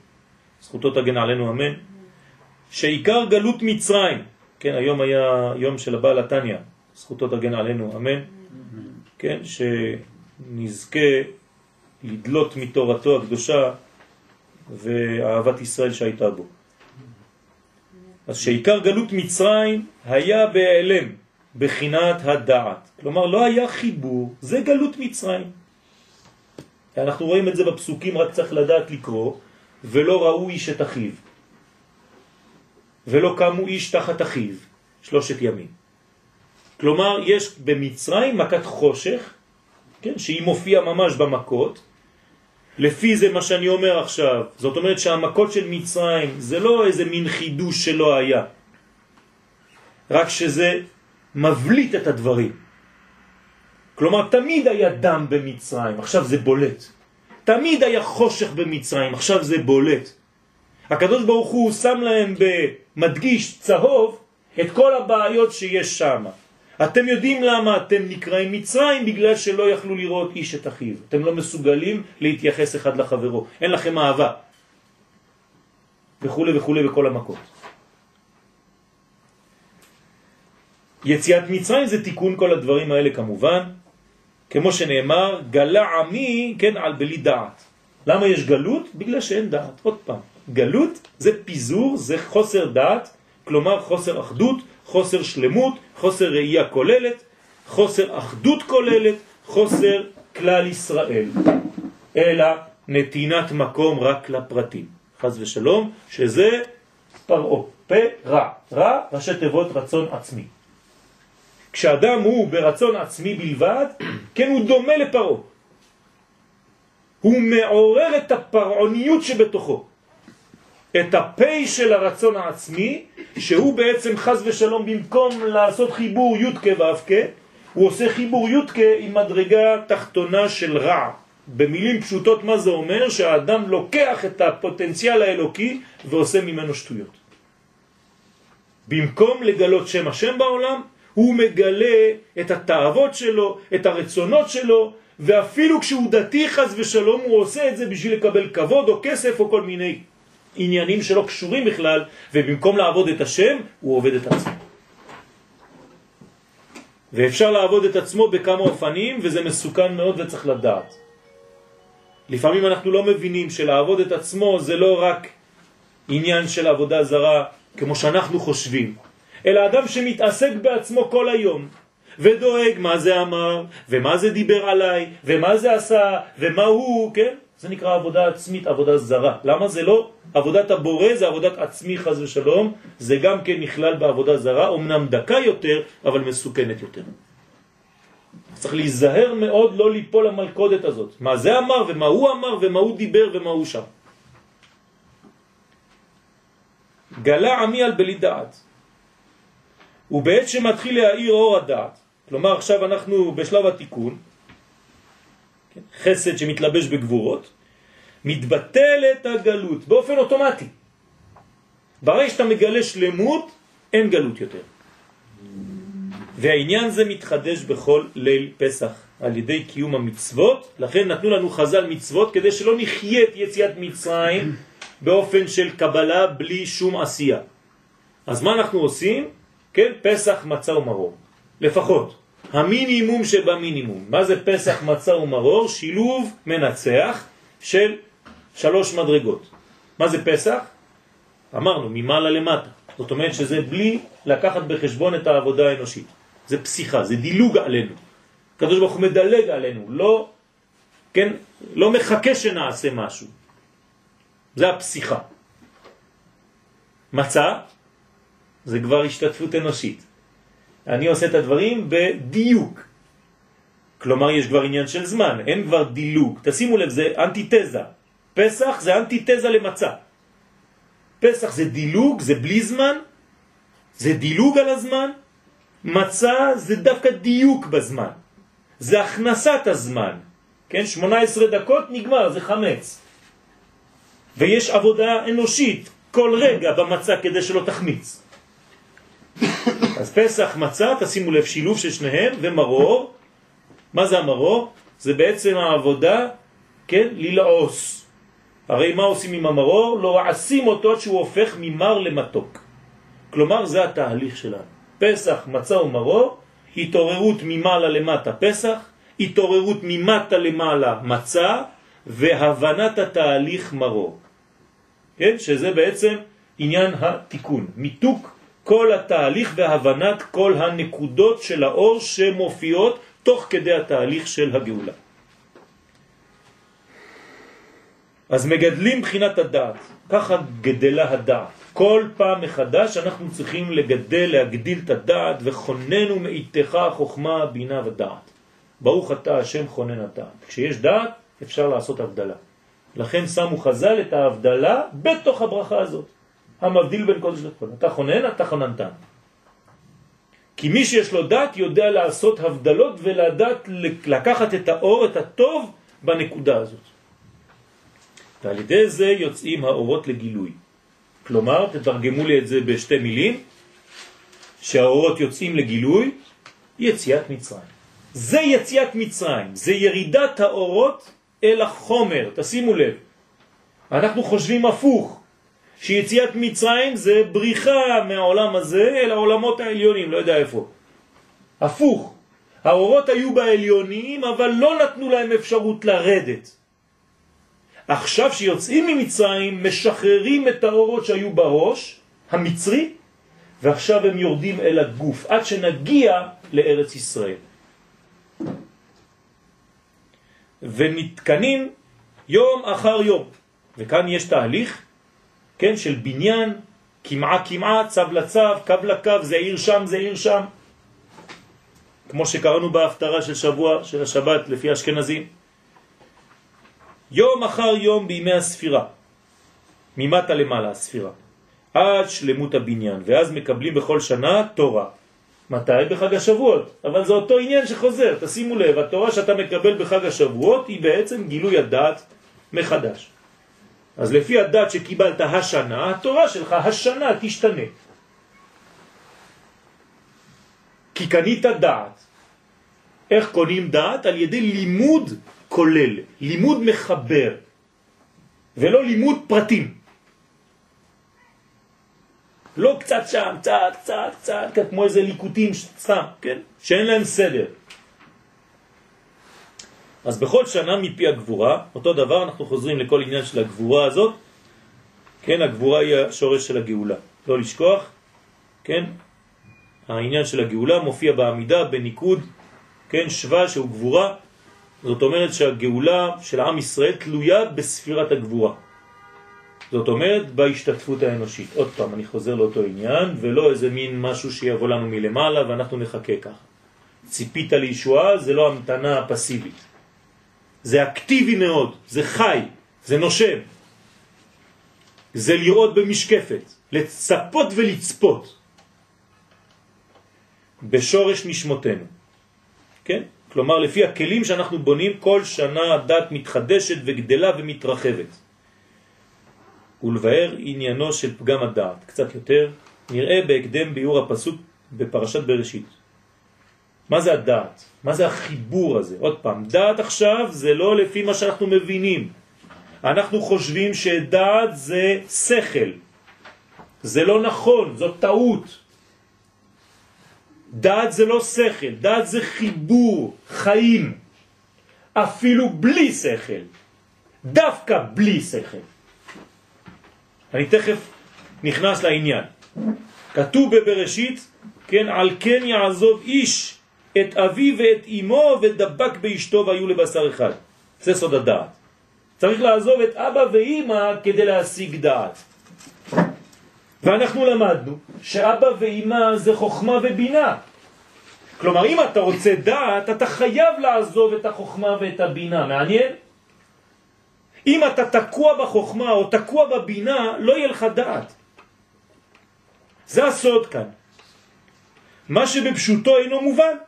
זכותו תגן עלינו אמן, שעיקר גלות מצרים, כן, היום היה יום של הבעל התניא, זכותו תגן עלינו, אמן. כן, שנזכה לדלות מתורתו הקדושה ואהבת ישראל שהייתה בו. אז שעיקר גלות מצרים היה בהיעלם, בחינת הדעת. כלומר, לא היה חיבור, זה גלות מצרים. אנחנו רואים את זה בפסוקים, רק צריך לדעת לקרוא, ולא ראו איש את אחיו. ולא קמו איש תחת אחיו שלושת ימים. כלומר, יש במצרים מכת חושך, כן, שהיא מופיעה ממש במכות, לפי זה מה שאני אומר עכשיו, זאת אומרת שהמכות של מצרים זה לא איזה מין חידוש שלא היה, רק שזה מבליט את הדברים. כלומר, תמיד היה דם במצרים, עכשיו זה בולט. תמיד היה חושך במצרים, עכשיו זה בולט. הקדוש ברוך הוא שם להם במדגיש צהוב את כל הבעיות שיש שם. אתם יודעים למה אתם נקראים מצרים? בגלל שלא יכלו לראות איש את אחיו. אתם לא מסוגלים להתייחס אחד לחברו. אין לכם אהבה. וכו' וכו' בכל המכות. יציאת מצרים זה תיקון כל הדברים האלה כמובן, כמו שנאמר, גלה עמי, כן, על בלי דעת. למה יש גלות? בגלל שאין דעת. עוד פעם, גלות זה פיזור, זה חוסר דעת, כלומר חוסר אחדות, חוסר שלמות, חוסר ראייה כוללת, חוסר אחדות כוללת, חוסר כלל ישראל, אלא נתינת מקום רק לפרטים. חז ושלום, שזה פרעו, פה רע, רע ראשי תיבות רצון עצמי. כשאדם הוא ברצון עצמי בלבד, כן הוא דומה לפרעו. הוא מעורר את הפרעוניות שבתוכו. את הפי של הרצון העצמי, שהוא בעצם חז ושלום במקום לעשות חיבור יודקה ואבקה, הוא עושה חיבור יודקה עם מדרגה תחתונה של רע. במילים פשוטות מה זה אומר? שהאדם לוקח את הפוטנציאל האלוקי ועושה ממנו שטויות. במקום לגלות שם השם בעולם, הוא מגלה את התאוות שלו, את הרצונות שלו, ואפילו כשהוא דתי חז ושלום הוא עושה את זה בשביל לקבל כבוד או כסף או כל מיני עניינים שלא קשורים בכלל, ובמקום לעבוד את השם, הוא עובד את עצמו. ואפשר לעבוד את עצמו בכמה אופנים, וזה מסוכן מאוד וצריך לדעת. לפעמים אנחנו לא מבינים שלעבוד את עצמו זה לא רק עניין של עבודה זרה כמו שאנחנו חושבים, אלא אדם שמתעסק בעצמו כל היום ודואג מה זה אמר, ומה זה דיבר עליי, ומה זה עשה, ומה הוא, כן? זה נקרא עבודה עצמית, עבודה זרה. למה זה לא? עבודת הבורא זה עבודת עצמי חז ושלום, זה גם כן נכלל בעבודה זרה, אמנם דקה יותר, אבל מסוכנת יותר. צריך להיזהר מאוד לא ליפול למלכודת הזאת. מה זה אמר ומה הוא אמר ומה הוא דיבר ומה הוא שם. גלה עמי על בלי דעת. ובעת שמתחיל להאיר אור הדעת, כלומר עכשיו אנחנו בשלב התיקון, חסד שמתלבש בגבורות, מתבטלת הגלות באופן אוטומטי. ברגע שאתה מגלה שלמות, אין גלות יותר. והעניין זה מתחדש בכל ליל פסח על ידי קיום המצוות, לכן נתנו לנו חז"ל מצוות כדי שלא נחיה את יציאת מצרים באופן של קבלה בלי שום עשייה. אז מה אנחנו עושים? כן, פסח מצה ומרור, לפחות. המינימום שבמינימום. מה זה פסח מצה ומרור? שילוב מנצח של שלוש מדרגות. מה זה פסח? אמרנו, ממעלה למטה. זאת אומרת שזה בלי לקחת בחשבון את העבודה האנושית. זה פסיכה, זה דילוג עלינו. הקדוש ברוך הוא מדלג עלינו, לא, כן, לא מחכה שנעשה משהו. זה הפסיכה. מצה זה כבר השתתפות אנושית. אני עושה את הדברים בדיוק. כלומר, יש כבר עניין של זמן, אין כבר דילוג. תשימו לב, זה אנטיתזה. פסח זה אנטיתזה למצה. פסח זה דילוג, זה בלי זמן, זה דילוג על הזמן, מצה זה דווקא דיוק בזמן. זה הכנסת הזמן. כן, 18 דקות נגמר, זה חמץ. ויש עבודה אנושית כל רגע במצה כדי שלא תחמיץ. אז פסח מצה, תשימו לב, שילוב של שניהם, ומרור. מה זה המרור? זה בעצם העבודה, כן, ללעוס. הרי מה עושים עם המרור? לא רעשים אותו עד שהוא הופך ממר למתוק. כלומר, זה התהליך שלנו. פסח, מצה ומרור, התעוררות ממעלה למטה פסח, התעוררות ממטה למעלה מצה, והבנת התהליך מרור. כן? שזה בעצם עניין התיקון, מיתוק כל התהליך והבנת כל הנקודות של האור שמופיעות תוך כדי התהליך של הגאולה. אז מגדלים בחינת הדעת, ככה גדלה הדעת. כל פעם מחדש אנחנו צריכים לגדל, להגדיל את הדעת, וכוננו מאיתך חוכמה, בינה ודעת. ברוך אתה השם חונן הדעת. כשיש דעת אפשר לעשות הבדלה. לכן שמו חז"ל את ההבדלה בתוך הברכה הזאת. המבדיל בין קודש לחול. אתה חונן, אתה חוננתן. כי מי שיש לו דעת יודע לעשות הבדלות ולדעת לקחת את האור, את הטוב, בנקודה הזאת. ועל ידי זה יוצאים האורות לגילוי. כלומר, תתרגמו לי את זה בשתי מילים, שהאורות יוצאים לגילוי, יציאת מצרים. זה יציאת מצרים, זה ירידת האורות אל החומר, תשימו לב. אנחנו חושבים הפוך, שיציאת מצרים זה בריחה מהעולם הזה אל העולמות העליונים, לא יודע איפה. הפוך, האורות היו בעליונים, אבל לא נתנו להם אפשרות לרדת. עכשיו שיוצאים ממצרים, משחררים את האורות שהיו בראש, המצרי, ועכשיו הם יורדים אל הגוף, עד שנגיע לארץ ישראל. ונתקנים יום אחר יום. וכאן יש תהליך, כן, של בניין, כמעה כמעה, צו לצו, קו לקו, זה עיר שם, זה עיר שם. כמו שקראנו בהפטרה של שבוע, של השבת, לפי אשכנזים. יום אחר יום בימי הספירה, ממטה למעלה הספירה, עד שלמות הבניין, ואז מקבלים בכל שנה תורה. מתי? בחג השבועות. אבל זה אותו עניין שחוזר, תשימו לב, התורה שאתה מקבל בחג השבועות היא בעצם גילוי הדעת מחדש. אז לפי הדעת שקיבלת השנה, התורה שלך השנה תשתנה. כי קנית דעת. איך קונים דעת? על ידי לימוד כולל, לימוד מחבר, ולא לימוד פרטים. לא קצת שם, קצת, קצת, קצת, כמו איזה ליקוטים סתם, כן? שאין להם סדר. אז בכל שנה מפי הגבורה, אותו דבר אנחנו חוזרים לכל עניין של הגבורה הזאת, כן, הגבורה היא השורש של הגאולה, לא לשכוח, כן, העניין של הגאולה מופיע בעמידה בניקוד, כן, שווה שהוא גבורה, זאת אומרת שהגאולה של עם ישראל תלויה בספירת הגבורה. זאת אומרת בהשתתפות האנושית. עוד פעם, אני חוזר לאותו עניין, ולא איזה מין משהו שיבוא לנו מלמעלה ואנחנו נחכה ככה. ציפית לישועה זה לא המתנה פסיבית. זה אקטיבי מאוד, זה חי, זה נושם. זה לראות במשקפת, לצפות ולצפות בשורש נשמותינו. כן? כלומר, לפי הכלים שאנחנו בונים, כל שנה הדת מתחדשת וגדלה ומתרחבת. ולבאר עניינו של פגם הדעת. קצת יותר, נראה בהקדם ביור הפסוק בפרשת בראשית. מה זה הדעת? מה זה החיבור הזה? עוד פעם, דעת עכשיו זה לא לפי מה שאנחנו מבינים. אנחנו חושבים שדעת זה שכל. זה לא נכון, זאת טעות. דעת זה לא שכל, דעת זה חיבור, חיים, אפילו בלי שכל, דווקא בלי שכל. אני תכף נכנס לעניין. כתוב בבראשית, כן, על כן יעזוב איש את אבי ואת אמו ודבק באשתו והיו לבשר אחד. זה סוד הדעת. צריך לעזוב את אבא ואימא כדי להשיג דעת. ואנחנו למדנו שאבא ואימא זה חוכמה ובינה. כלומר, אם אתה רוצה דעת, אתה חייב לעזוב את החוכמה ואת הבינה. מעניין? אם אתה תקוע בחוכמה או תקוע בבינה, לא יהיה לך דעת. זה הסוד כאן. מה שבפשוטו אינו מובן.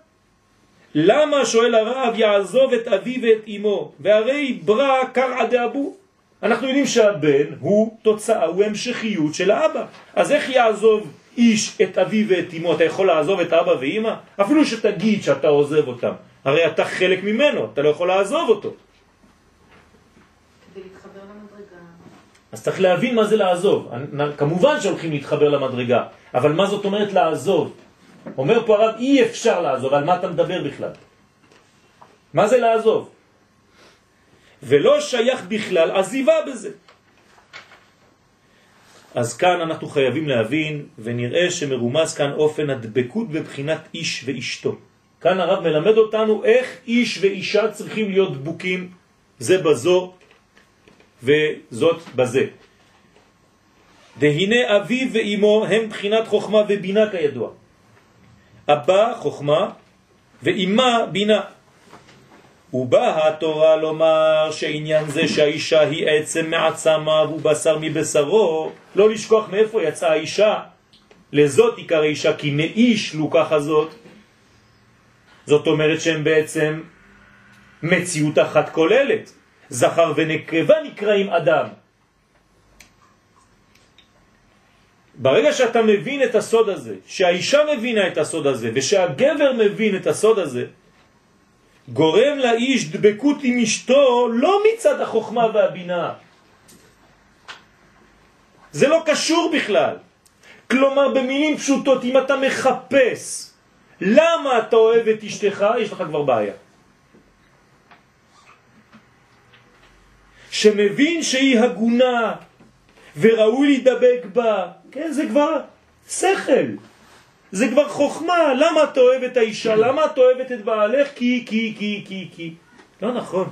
למה, שואל הרב, יעזוב את אבי ואת אמו? והרי ברא קרע דאבו. אנחנו יודעים שהבן הוא תוצאה, הוא המשכיות של האבא. אז איך יעזוב איש את אבי ואת אמו? אתה יכול לעזוב את אבא ואמא? אפילו שתגיד שאתה עוזב אותם. הרי אתה חלק ממנו, אתה לא יכול לעזוב אותו. אז צריך להבין מה זה לעזוב. כמובן שהולכים להתחבר למדרגה, אבל מה זאת אומרת לעזוב? אומר פה הרב, אי אפשר לעזוב, על מה אתה מדבר בכלל? מה זה לעזוב? ולא שייך בכלל עזיבה בזה. אז כאן אנחנו חייבים להבין, ונראה שמרומז כאן אופן הדבקות בבחינת איש ואשתו. כאן הרב מלמד אותנו איך איש ואישה צריכים להיות דבוקים זה בזו וזאת בזה. והנה אבי ואימו הם בחינת חוכמה ובינה כידוע. אבא חוכמה ואימה בינה. ובאה התורה לומר שעניין זה שהאישה היא עצם מעצמה והוא בשר מבשרו, לא לשכוח מאיפה יצאה האישה. לזאת עיקר האישה כי נאיש לו ככה זאת. זאת אומרת שהם בעצם מציאות אחת כוללת. זכר ונקבה נקראים אדם. ברגע שאתה מבין את הסוד הזה, שהאישה מבינה את הסוד הזה, ושהגבר מבין את הסוד הזה, גורם לאיש דבקות עם אשתו לא מצד החוכמה והבינה. זה לא קשור בכלל. כלומר, במילים פשוטות, אם אתה מחפש למה אתה אוהב את אשתך, יש לך כבר בעיה. שמבין שהיא הגונה וראוי להידבק בה, כן, זה כבר שכל, זה כבר חוכמה. למה את האישה? למה את אוהבת את בעלך? כי, כי, כי, כי, כי. לא נכון.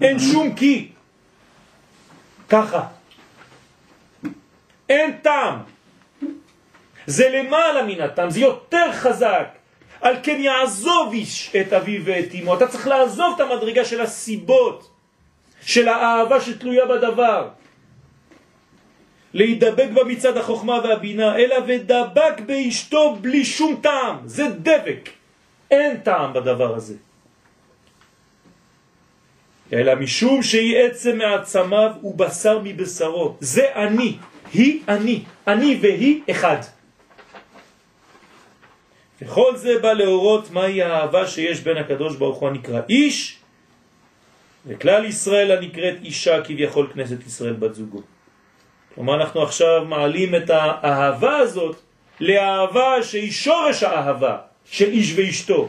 אין שום כי. ככה. אין טעם. זה למעלה מן הטעם, זה יותר חזק. על כן יעזוב איש את אביו ואת אמו. אתה צריך לעזוב את המדרגה של הסיבות, של האהבה שתלויה בדבר. להידבק בה מצד החוכמה והבינה, אלא ודבק באשתו בלי שום טעם. זה דבק. אין טעם בדבר הזה. אלא משום שהיא עצם מעצמיו ובשר מבשרו. זה אני, היא אני, אני והיא אחד. וכל זה בא להורות מהי האהבה שיש בין הקדוש ברוך הוא הנקרא איש, וכלל ישראל הנקראת אישה כביכול כנסת ישראל בת זוגו. כלומר אנחנו עכשיו מעלים את האהבה הזאת לאהבה שהיא שורש האהבה של איש ואשתו.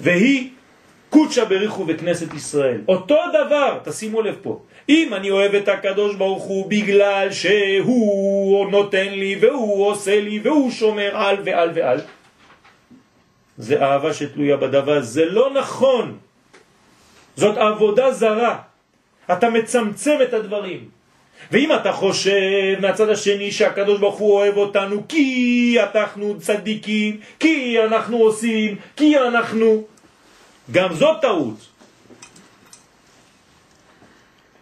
והיא קודשה בריחו בכנסת ישראל. אותו דבר, תשימו לב פה. אם אני אוהב את הקדוש ברוך הוא בגלל שהוא נותן לי והוא עושה לי והוא שומר על ועל ועל, זה אהבה שתלויה בדבר. זה לא נכון. זאת עבודה זרה. אתה מצמצם את הדברים. ואם אתה חושב מהצד השני שהקדוש ברוך הוא אוהב אותנו כי אנחנו צדיקים, כי אנחנו עושים, כי אנחנו... גם זאת טעות.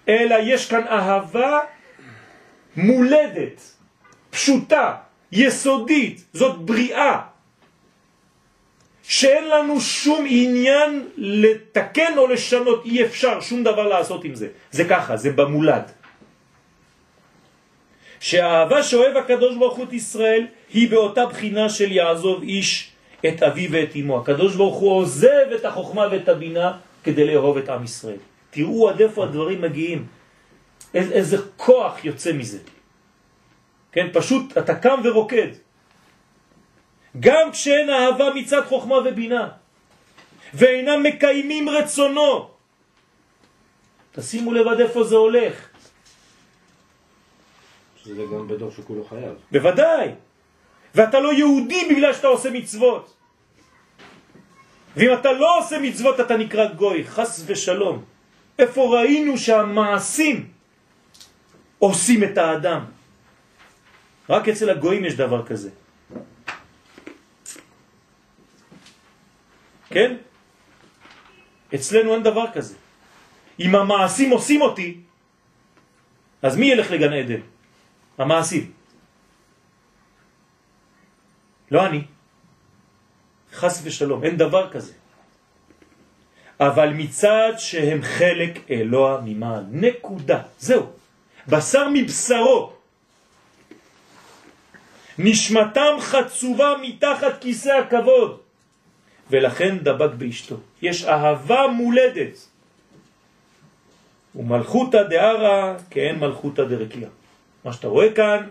אלא יש כאן אהבה מולדת, פשוטה, יסודית, זאת בריאה, שאין לנו שום עניין לתקן או לשנות, אי אפשר שום דבר לעשות עם זה. זה ככה, זה במולד. שהאהבה שאוהב הקדוש ברוך הוא את ישראל היא באותה בחינה של יעזוב איש את אבי ואת אמו. הקדוש ברוך הוא עוזב את החוכמה ואת הבינה כדי לאהוב את עם ישראל. תראו עד איפה הדברים מגיעים. איזה, איזה כוח יוצא מזה. כן, פשוט אתה קם ורוקד. גם כשאין אהבה מצד חוכמה ובינה, ואינם מקיימים רצונו. תשימו לב עד איפה זה הולך.
שזה גם בדור שכולו חייב.
בוודאי. ואתה לא יהודי בגלל שאתה עושה מצוות. ואם אתה לא עושה מצוות אתה נקרא גוי, חס ושלום. איפה ראינו שהמעשים עושים את האדם? רק אצל הגויים יש דבר כזה. כן? אצלנו אין דבר כזה. אם המעשים עושים אותי, אז מי ילך לגן עדן? המעשים. לא אני. חס ושלום, אין דבר כזה. אבל מצד שהם חלק אלוה ממעל. נקודה. זהו. בשר מבשרו. נשמתם חצובה מתחת כיסא הכבוד. ולכן דבק באשתו. יש אהבה מולדת. ומלכותא דערא כאין מלכותא דרקיע. מה שאתה רואה כאן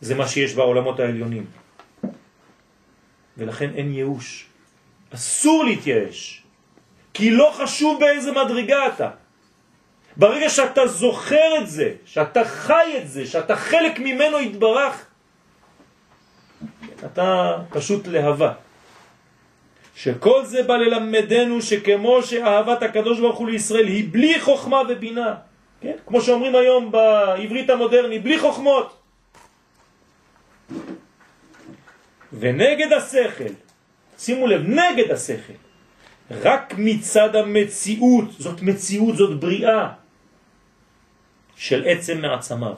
זה מה שיש בעולמות העליונים. ולכן אין ייאוש. אסור להתייאש, כי לא חשוב באיזה מדרגה אתה. ברגע שאתה זוכר את זה, שאתה חי את זה, שאתה חלק ממנו התברך, אתה פשוט להבה. שכל זה בא ללמדנו שכמו שאהבת הקדוש ברוך הוא לישראל היא בלי חוכמה ובינה, כן? כמו שאומרים היום בעברית המודרנית, בלי חוכמות. ונגד השכל, שימו לב, נגד השכל, רק מצד המציאות, זאת מציאות, זאת בריאה של עצם מעצמיו.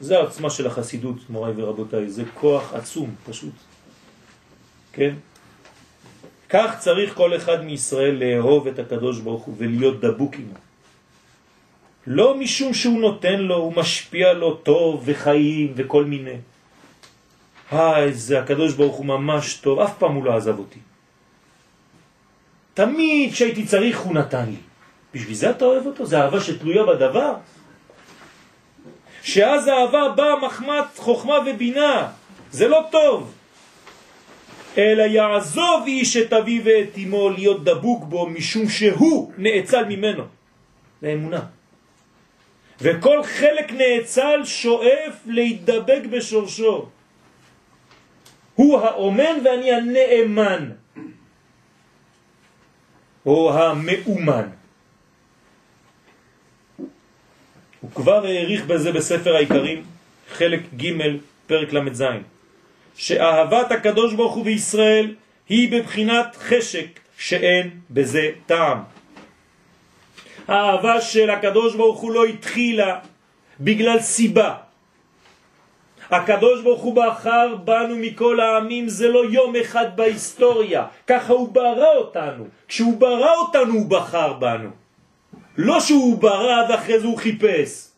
זה העצמה של החסידות, מוריי ורבותיי, זה כוח עצום, פשוט. כן? כך צריך כל אחד מישראל לאהוב את הקדוש ברוך הוא ולהיות דבוק עמו. לא משום שהוא נותן לו, הוא משפיע לו טוב וחיים וכל מיני. אה, איזה הקדוש ברוך הוא ממש טוב, אף פעם הוא לא עזב אותי. תמיד כשהייתי צריך הוא נתן לי. בשביל זה אתה אוהב אותו? זה אהבה שתלויה בדבר? שאז האהבה באה מחמת חוכמה ובינה. זה לא טוב. אלא יעזוב איש את אביו ואת אמו להיות דבוק בו משום שהוא נאצל ממנו. זה אמונה. וכל חלק נאצל שואף להידבק בשורשו. הוא האומן ואני הנאמן, או המאומן. הוא כבר העריך בזה בספר העיקרים, חלק ג' פרק ל"ז, שאהבת הקדוש ברוך הוא בישראל היא בבחינת חשק שאין בזה טעם. האהבה של הקדוש ברוך הוא לא התחילה בגלל סיבה. הקדוש ברוך הוא בחר בנו מכל העמים, זה לא יום אחד בהיסטוריה, ככה הוא ברא אותנו. כשהוא ברא אותנו הוא בחר בנו. לא שהוא ברא ואחרי זה הוא חיפש.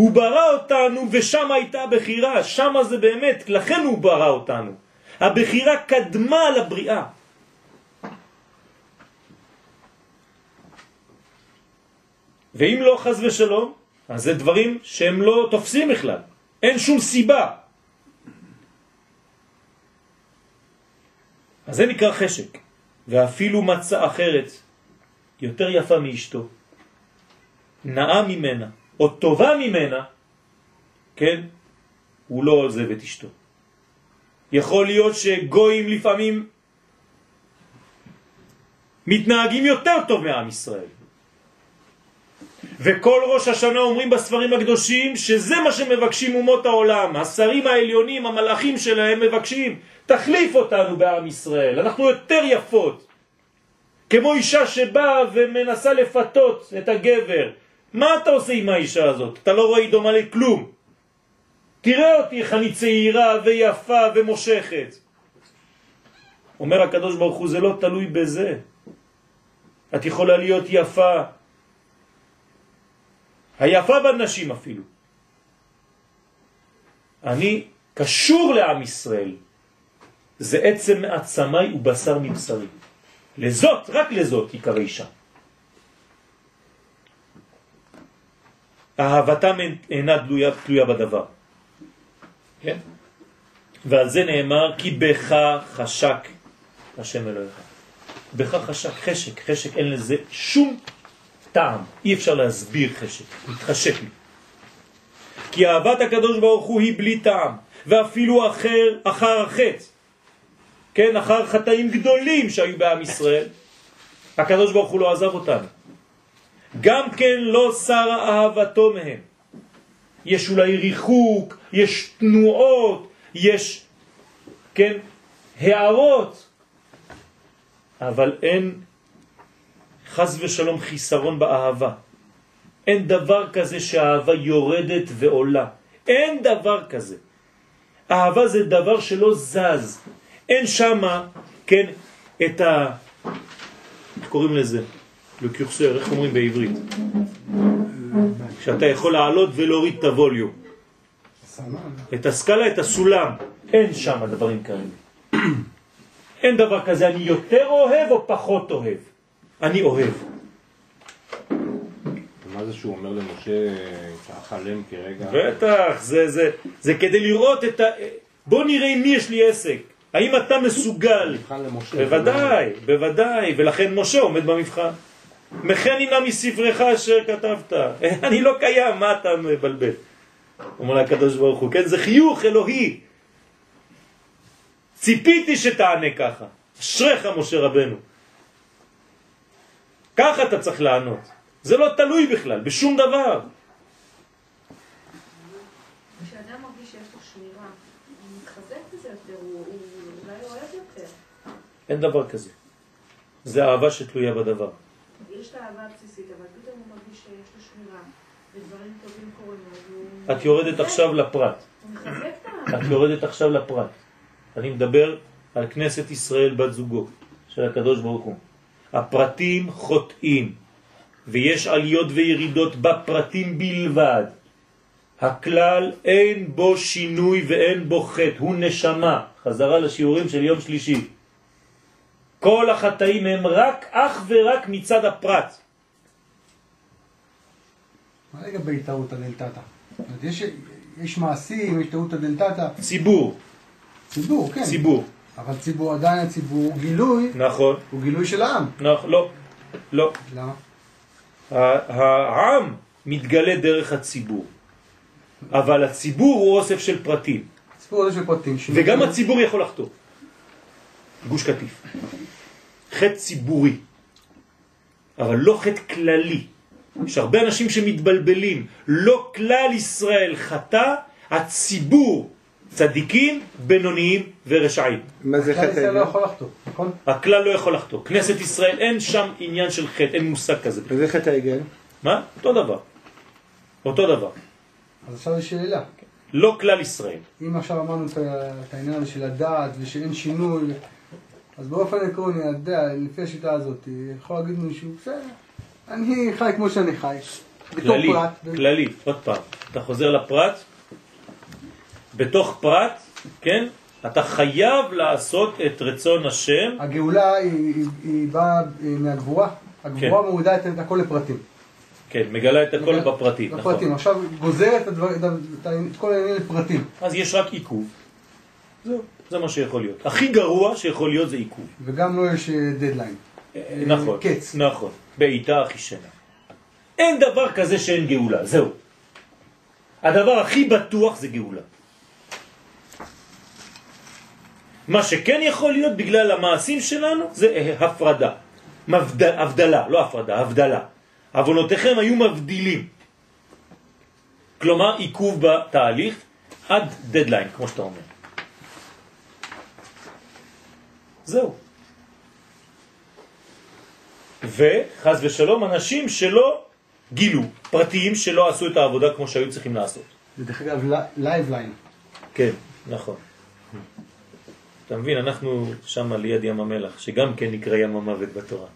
הוא ברא אותנו ושם הייתה בחירה, שם זה באמת, לכן הוא ברא אותנו. הבחירה קדמה לבריאה. ואם לא חז ושלום, אז זה דברים שהם לא תופסים בכלל. אין שום סיבה. אז זה נקרא חשק. ואפילו מצא אחרת, יותר יפה מאשתו, נאה ממנה, או טובה ממנה, כן, הוא לא עוזב את אשתו. יכול להיות שגויים לפעמים מתנהגים יותר טוב מעם ישראל. וכל ראש השנה אומרים בספרים הקדושים שזה מה שמבקשים אומות העולם. השרים העליונים, המלאכים שלהם מבקשים, תחליף אותנו בעם ישראל, אנחנו יותר יפות. כמו אישה שבאה ומנסה לפתות את הגבר. מה אתה עושה עם האישה הזאת? אתה לא רואה דומה לכלום. תראה אותי איך אני צעירה ויפה ומושכת. אומר הקדוש ברוך הוא, זה לא תלוי בזה. את יכולה להיות יפה, היפה בנשים אפילו. אני קשור לעם ישראל. זה עצם מעצמי ובשר מבשרי. לזאת, רק לזאת, יקרא אישה. אהבתם אינה תלויה, תלויה בדבר. כן? ועל זה נאמר כי בך חשק השם אלוהיך. בך חשק, חשק, חשק אין לזה שום טעם, אי אפשר להסביר חשק, מתחשק לי. כי אהבת הקדוש ברוך הוא היא בלי טעם, ואפילו אחר, אחר החץ, כן, אחר חטאים גדולים שהיו בעם ישראל, הקדוש ברוך הוא לא עזב אותנו. גם כן לא שרה אהבתו מהם. יש אולי ריחוק, יש תנועות, יש, כן, הערות, אבל אין חז ושלום חיסרון באהבה. אין דבר כזה שהאהבה יורדת ועולה. אין דבר כזה. אהבה זה דבר שלא זז. אין שמה, כן, את ה... איך קוראים לזה? לקורסר, איך אומרים בעברית? שאתה יכול לעלות ולהוריד את הווליום. את הסקאלה, את הסולם. אין שם דברים כאלה. אין דבר כזה, אני יותר אוהב או פחות אוהב. אני אוהב.
מה זה שהוא אומר למשה, תחלם כרגע?
בטח, זה, זה, זה כדי לראות את ה... בוא נראה עם מי יש לי עסק. האם אתה מסוגל? בוודאי, בוודאי, ולכן משה עומד במבחן. מכני נא מספרך אשר כתבת. אני לא קיים, מה אתה מבלבל? אומר לה הקדוש ברוך הוא, כן, זה חיוך אלוהי. ציפיתי שתענה ככה. אשריך משה רבנו. ככה אתה צריך לענות. זה לא תלוי בכלל, בשום דבר.
כשאדם מרגיש שיש לו שמירה, הוא מתחזק בזה יותר, הוא אולי אוהב יותר.
אין דבר כזה. זה אהבה שתלויה בדבר.
יש את האהבה הבסיסית, אבל פתאום הוא מרגיש שיש לו שמירה, ודברים טובים קורים לו,
את יורדת עכשיו לפרט.
את
יורדת עכשיו לפרט. אני מדבר על כנסת ישראל בת זוגו של הקדוש ברוך הוא. הפרטים חוטאים. ויש עליות וירידות בפרטים בלבד. הכלל אין בו שינוי ואין בו חטא, הוא נשמה. חזרה לשיעורים של יום שלישי. כל החטאים הם רק, אך ורק מצד הפרט.
מה לגבי טעות הדלתתא? זאת אומרת, יש, יש מעשים, יש טעות הדלתתא,
ציבור,
ציבור, כן.
ציבור.
אבל ציבור, עדיין הציבור, גילוי,
נכון,
הוא גילוי של העם.
נכון, לא, לא.
למה?
העם מתגלה דרך הציבור, אבל הציבור הוא אוסף של פרטים,
הסיפור הזה של פרטים.
וגם הציבור יכול לחטוא. גוש קטיף. חטא ציבורי, אבל לא חטא כללי. יש הרבה אנשים שמתבלבלים. לא כלל ישראל חטא, הציבור צדיקים, בינוניים ורשעים.
מה זה חטא
ישראל לא? יכול לחטוא, נכון?
הכלל לא יכול לחטוא. כנסת ישראל אין שם עניין של חטא, אין מושג כזה.
מה זה חטא העגל?
מה? אותו דבר. אותו דבר.
אז עכשיו יש שאלה.
לא כלל ישראל.
אם עכשיו אמרנו את העניין הזה של הדעת ושאין שינוי, אז באופן עקרוני, הדעת, לפי השיטה הזאת, יכול להגיד מישהו, בסדר, אני חי כמו שאני חי.
כללי,
פרט. ו-
כללי, עוד פעם, אתה חוזר לפרט, בתוך פרט, כן, אתה חייב לעשות את רצון השם,
הגאולה היא, היא, היא באה אה, מהגבורה. הגבורה מורידה את, את הכל לפרטים.
כן, מגלה את הכל
מגלה-
בפרטים, נכון.
לפרטים. עכשיו גוזרת את, הדבר, את, את כל העניינים לפרטים.
אז יש רק עיכוב. זהו, זה מה שיכול להיות. הכי גרוע שיכול להיות זה עיכוב.
וגם לו יש אה, דדליין.
אה, נכון,
קץ.
נכון, בעיטה הכי שנה. אין דבר כזה שאין גאולה, זהו. הדבר הכי בטוח זה גאולה. מה שכן יכול להיות בגלל המעשים שלנו זה אה, הפרדה, מבד... הבדלה, לא הפרדה, הבדלה. עוונותיכם היו מבדילים. כלומר עיכוב בתהליך עד דדליין, כמו שאתה אומר. זהו. וחז ושלום אנשים שלא גילו, פרטיים שלא עשו את העבודה כמו שהיו צריכים לעשות.
זה דרך אגב life line.
כן, נכון. אתה מבין, אנחנו שם ליד ים המלח, שגם כן נקרא ים המוות בתורה.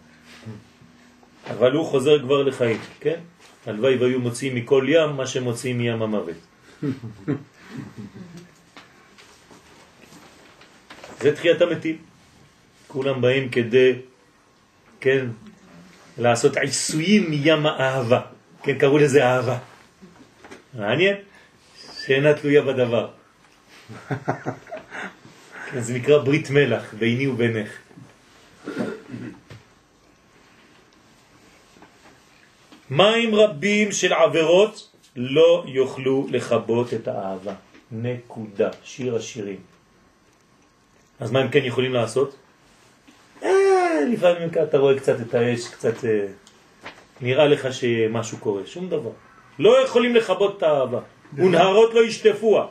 אבל הוא חוזר כבר לחיים, כן? הלוואי והיו מוציאים מכל ים מה שמוציאים מים המוות. זה תחיית המתים. כולם באים כדי, כן, לעשות עיסויים מים האהבה. כן, קראו לזה אהבה. מעניין? שאינה תלויה בדבר. כן, זה נקרא ברית מלח, ביני ובינך. מים רבים של עבירות לא יוכלו לכבות את האהבה. נקודה. שיר השירים. אז מה הם כן יכולים לעשות? אה, לפעמים אתה רואה קצת את האש, קצת אה, נראה לך שמשהו קורה. שום דבר. לא יכולים לכבות את האהבה. ונהרות לא ישטפוה.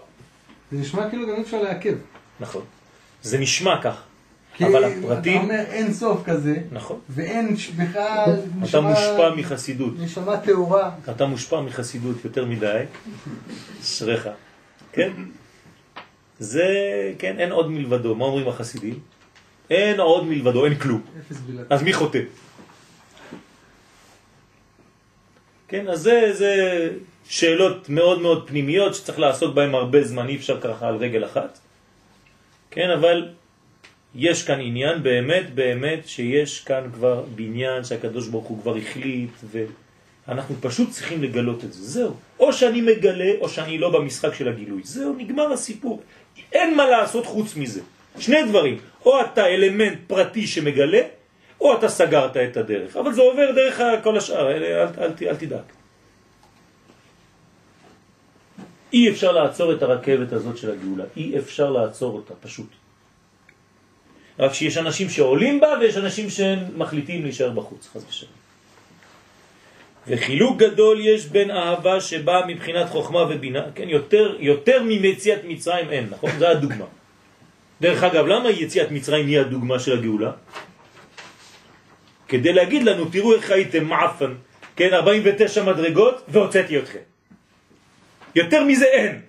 זה נשמע כאילו גם אי אפשר לעכב.
נכון. זה נשמע כך.
כי
אבל
אתה
הפרטים...
אומר אין סוף כזה,
נכון.
ואין בכלל
אתה מושפע מחסידות.
נשמה טהורה.
אתה מושפע מחסידות יותר מדי, אשריך, כן? זה, כן, אין עוד מלבדו. מה אומרים החסידים? אין עוד מלבדו, אין כלום. אז מי חוטא? כן, אז זה, זה שאלות מאוד מאוד פנימיות שצריך לעסוק בהן הרבה זמן, אי אפשר ככה על רגל אחת. כן, אבל יש כאן עניין באמת באמת שיש כאן כבר בניין שהקדוש ברוך הוא כבר החליט ואנחנו פשוט צריכים לגלות את זה, זהו. או שאני מגלה או שאני לא במשחק של הגילוי, זהו, נגמר הסיפור. אין מה לעשות חוץ מזה. שני דברים, או אתה אלמנט פרטי שמגלה, או אתה סגרת את הדרך, אבל זה עובר דרך כל השאר, אל, אל, אל, אל, תדאג. אי אפשר לעצור את הרכבת הזאת של הגאולה, אי אפשר לעצור אותה, פשוט. רק שיש אנשים שעולים בה ויש אנשים שמחליטים להישאר בחוץ, חס ושלום. וחילוק גדול יש בין אהבה שבאה מבחינת חוכמה ובינה, כן, יותר, יותר ממציאת מצרים אין, נכון? זה הדוגמה. דרך אגב, למה יציאת מצרים היא הדוגמה של הגאולה? כדי להגיד לנו, תראו איך הייתם מעפן, כן, 49 מדרגות והוצאתי אתכם. יותר מזה אין.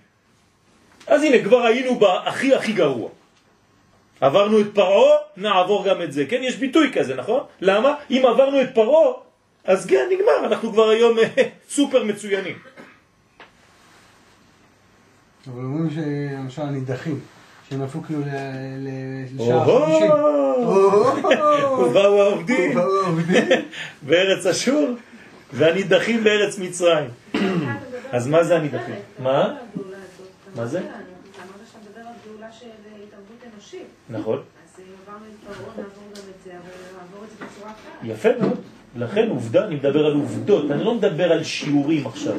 אז הנה, כבר היינו בהכי הכי גרוע. עברנו את פרעה, נעבור גם את זה. כן, יש ביטוי כזה, נכון? למה? אם עברנו את פרעה, אז כן, נגמר, אנחנו כבר היום סופר מצוינים.
אבל אומרים שלמשל הנידחים, שהם נפלו כאילו לשער החמישי.
ובאו העובדים. בארץ אשור והנידחים בארץ מצרים. אז מה זה הנידחים? מה? מה זה? נכון. יפה מאוד. לכן עובדה, אני מדבר על עובדות, אני לא מדבר על שיעורים עכשיו.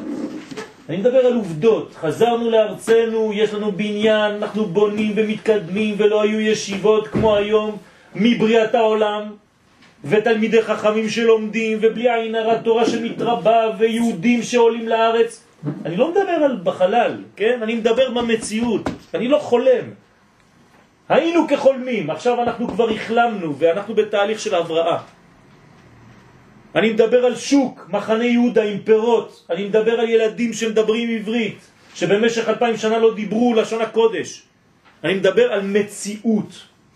אני מדבר על עובדות. חזרנו לארצנו, יש לנו בניין, אנחנו בונים ומתקדמים, ולא היו ישיבות כמו היום מבריאת העולם, ותלמידי חכמים שלומדים, ובלי עין הרע תורה שמתרבה, ויהודים שעולים לארץ. אני לא מדבר על בחלל, כן? אני מדבר במציאות, אני לא חולם. היינו כחולמים, עכשיו אנחנו כבר החלמנו, ואנחנו בתהליך של הבראה. אני מדבר על שוק, מחנה יהודה עם פירות, אני מדבר על ילדים שמדברים עברית, שבמשך אלפיים שנה לא דיברו לשון הקודש. אני מדבר על מציאות,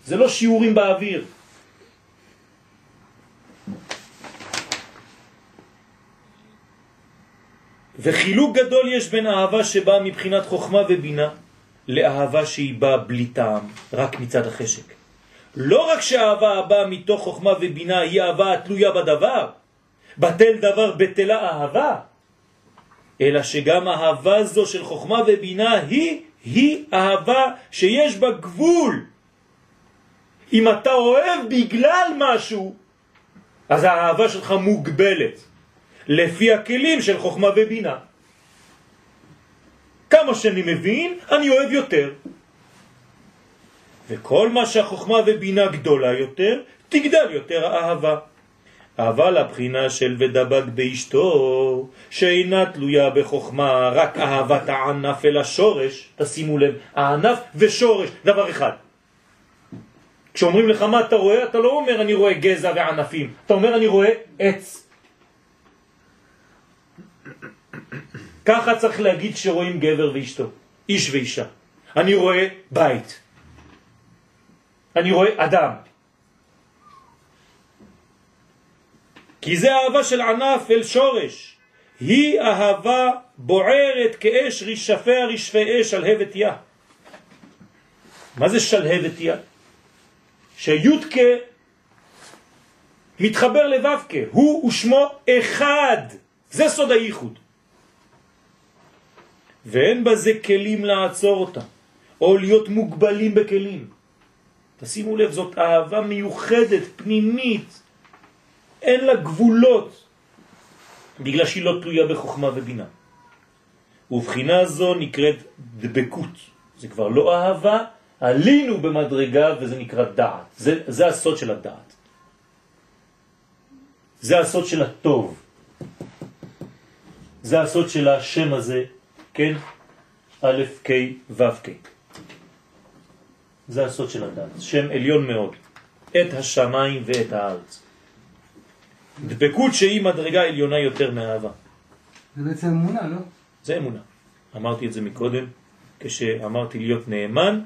זה לא שיעורים באוויר. וחילוק גדול יש בין אהבה שבאה מבחינת חוכמה ובינה לאהבה שהיא באה בלי טעם, רק מצד החשק. לא רק שהאהבה הבאה מתוך חוכמה ובינה היא אהבה התלויה בדבר, בטל דבר בטלה אהבה, אלא שגם אהבה זו של חוכמה ובינה היא, היא אהבה שיש בה גבול. אם אתה אוהב בגלל משהו, אז האהבה שלך מוגבלת, לפי הכלים של חוכמה ובינה. כמה שאני מבין, אני אוהב יותר. וכל מה שהחוכמה ובינה גדולה יותר, תגדל יותר האהבה. אהבה לבחינה של ודבק באשתו, שאינה תלויה בחוכמה, רק אהבת הענף אל השורש, תשימו לב, הענף ושורש, דבר אחד. כשאומרים לך מה אתה רואה, אתה לא אומר אני רואה גזע וענפים, אתה אומר אני רואה עץ. ככה צריך להגיד שרואים גבר ואשתו, איש ואישה. אני רואה בית. אני רואה אדם. כי זה אהבה של ענף אל שורש. היא אהבה בוערת כאש רשפיה רשפי אש שלהבת יה. מה זה שלהבת יה? שיודקה מתחבר לבבקה, הוא ושמו אחד. זה סוד הייחוד. ואין בזה כלים לעצור אותה, או להיות מוגבלים בכלים. תשימו לב, זאת אהבה מיוחדת, פנימית, אין לה גבולות, בגלל שהיא לא תלויה בחוכמה ובינה. ובחינה זו נקראת דבקות. זה כבר לא אהבה, עלינו במדרגה וזה נקרא דעת. זה, זה הסוד של הדעת. זה הסוד של הטוב. זה הסוד של השם הזה, כן? א', ק', ו', ק'. זה הסוד של הדעת. שם עליון מאוד. את השמיים ואת הארץ. דבקות שהיא מדרגה עליונה יותר מאהבה.
זה בעצם אמונה, לא?
זה אמונה. אמרתי את זה מקודם, כשאמרתי להיות נאמן,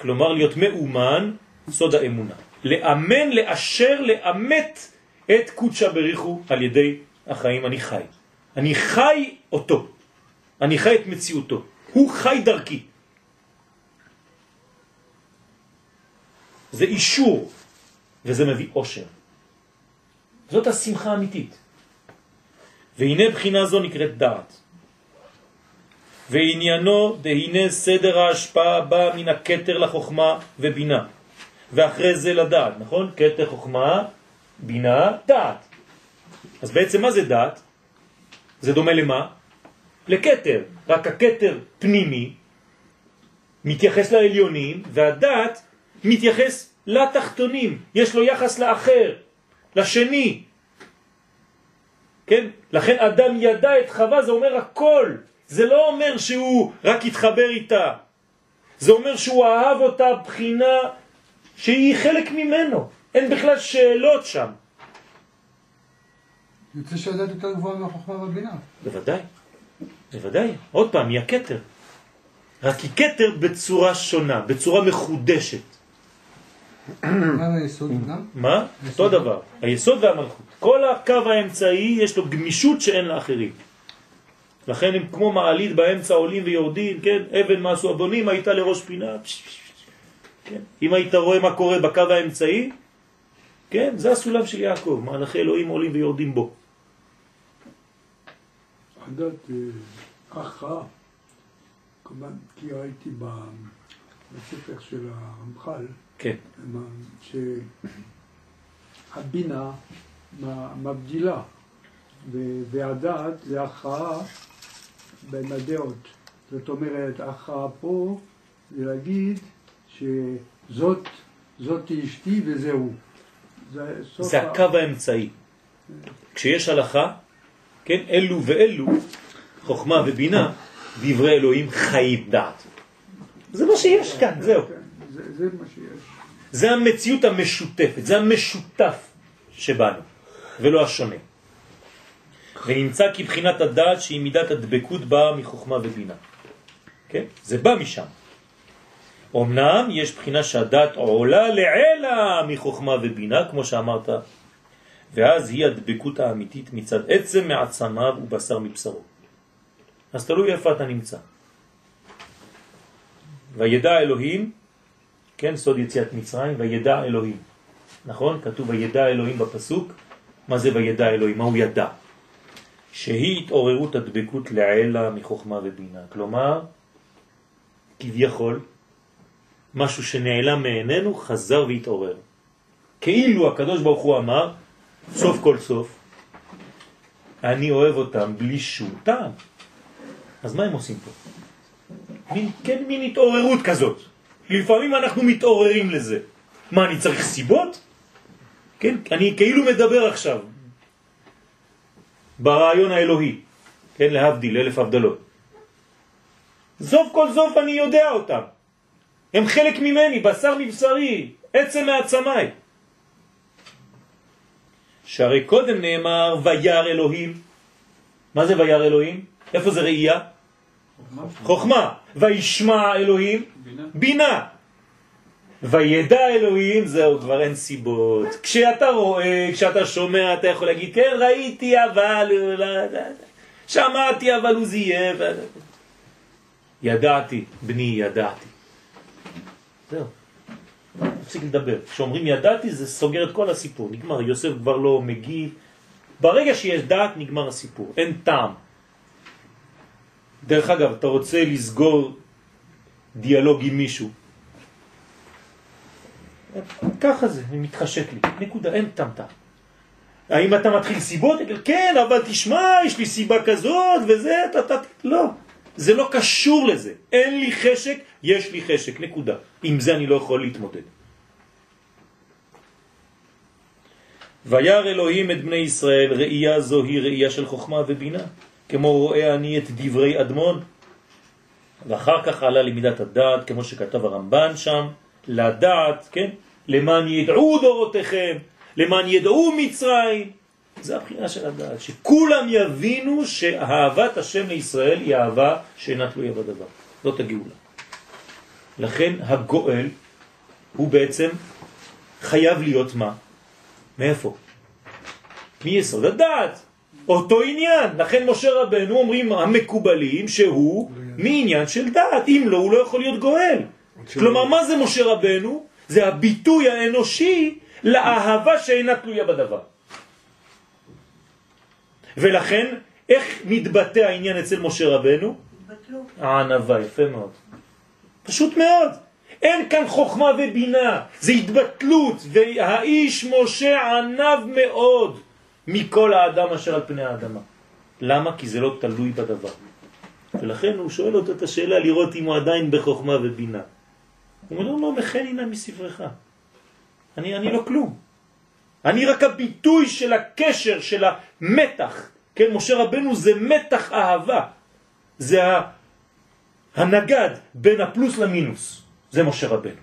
כלומר להיות מאומן, סוד האמונה. לאמן, לאשר, לאמת את קודשא בריחו על ידי החיים. אני חי. אני חי אותו. אני חי את מציאותו. הוא חי דרכי. זה אישור, וזה מביא אושר. זאת השמחה האמיתית. והנה בחינה זו נקראת דעת. ועניינו דהנה סדר ההשפעה בא מן הקטר לחוכמה ובינה. ואחרי זה לדעת, נכון? קטר חוכמה, בינה, דעת. אז בעצם מה זה דעת? זה דומה למה? לקטר. רק הקטר פנימי מתייחס לעליונים, והדעת מתייחס לתחתונים. יש לו יחס לאחר, לשני. כן? לכן אדם ידע את חווה, זה אומר הכל. זה לא אומר שהוא רק התחבר איתה. זה אומר שהוא אהב אותה בחינה שהיא חלק ממנו. אין בכלל שאלות שם.
יוצא שהדת יותר גבוהה מהחוכמה והבינה.
בוודאי, בוודאי. עוד פעם, היא הכתר. רק היא כתר בצורה שונה, בצורה מחודשת.
היסוד גם?
מה? אותו דבר. היסוד והמלכות. כל הקו האמצעי יש לו גמישות שאין לאחרים. לכן הם כמו מעלית באמצע עולים ויורדים, כן? אבן מה עשו הבונים, הייתה לראש פינה. כן? אם היית רואה מה קורה בקו האמצעי, כן? זה הסולם של יעקב, מהלכי אלוהים עולים ויורדים בו.
אה, הכרעה, כמובן, כי ראיתי בספר של הרמח"ל,
כן.
שהבינה מבדילה, והדעת זה הכרעה בין הדעות. זאת אומרת, הכרעה פה זה להגיד שזאת זאת אשתי וזהו. זה,
זה
ה-
הקו האמצעי. כשיש הלכה, כן, אלו ואלו, חוכמה ובינה, דברי אלוהים חיים דעת. זה מה שיש כאן, זהו.
כן, זה, זה מה שיש.
זה המציאות המשותפת, זה המשותף שבנו, ולא השונה. ונמצא כי בחינת הדעת שהיא מידת הדבקות באה מחוכמה ובינה. כן? זה בא משם. אמנם יש בחינה שהדעת עולה לעלה מחוכמה ובינה, כמו שאמרת, ואז היא הדבקות האמיתית מצד עצם מעצמיו ובשר מבשרו. אז תלוי איפה אתה נמצא. וידע אלוהים, כן, סוד יציאת מצרים, וידע אלוהים. נכון? כתוב וידע אלוהים בפסוק. מה זה וידע אלוהים? מה הוא ידע? שהיא התעוררות הדבקות לעלה מחוכמה ובינה. כלומר, כביכול, משהו שנעלם מעינינו חזר והתעורר. כאילו הקדוש ברוך הוא אמר, סוף כל סוף, אני אוהב אותם בלי שום טעם. אז מה הם עושים פה? מין, כן, מין התעוררות כזאת. לפעמים אנחנו מתעוררים לזה. מה, אני צריך סיבות? כן, אני כאילו מדבר עכשיו ברעיון האלוהי, כן, להבדיל, אלף הבדלות. סוף כל סוף אני יודע אותם. הם חלק ממני, בשר מבשרי, עצם מעצמי. שהרי קודם נאמר וירא אלוהים. מה זה וירא אלוהים? איפה זה ראייה? חוכמה. וישמע אלוהים? בינה. וידע אלוהים, זהו, כבר אין סיבות. כשאתה רואה, כשאתה שומע, אתה יכול להגיד, כן, ראיתי, אבל... לא, לא, לא. שמעתי, אבל הוא זייף. ידעתי, בני, ידעתי. זהו. תפסיק לדבר. כשאומרים ידעתי, זה סוגר את כל הסיפור. נגמר, יוסף כבר לא מגיב. ברגע שיש דעת, נגמר הסיפור. אין טעם. דרך אגב, אתה רוצה לסגור דיאלוג עם מישהו. ככה זה, מתחשק לי. נקודה, אין טעם. האם אתה מתחיל סיבות? כן, אבל תשמע, יש לי סיבה כזאת וזה, אתה, אתה, לא. זה לא קשור לזה. אין לי חשק, יש לי חשק, נקודה. עם זה אני לא יכול להתמודד. וירא אלוהים את בני ישראל, ראייה זו היא ראייה של חוכמה ובינה, כמו רואה אני את דברי אדמון. ואחר כך עלה למידת הדעת, כמו שכתב הרמב"ן שם, לדעת, כן? למען ידעו דורותיכם, למען ידעו מצרים. זה הבחינה של הדעת, שכולם יבינו שאהבת השם לישראל היא אהבה שאינה תלויה בדבר. זאת הגאולה. לכן הגואל הוא בעצם חייב להיות מה? מאיפה? מיסוד הדעת. אותו עניין. לכן משה רבנו אומרים המקובלים שהוא מעניין של דעת. אם לא, הוא לא יכול להיות גואל. כלומר, מה זה משה רבנו? זה הביטוי האנושי לאהבה שאינה תלויה בדבר. ולכן, איך מתבטא העניין אצל משה רבנו? הענבה, יפה מאוד. פשוט מאוד. אין כאן חוכמה ובינה, זה התבטלות, והאיש משה ענב מאוד מכל האדם אשר על פני האדמה. למה? כי זה לא תלוי בדבר. ולכן הוא שואל אותו את השאלה לראות אם הוא עדיין בחוכמה ובינה. הוא אומר לו, לא, מכן הנה מספרך. אני, אני לא כלום. אני רק הביטוי של הקשר, של המתח. כן, משה רבנו זה מתח אהבה. זה הנגד בין הפלוס למינוס. זה משה רבנו.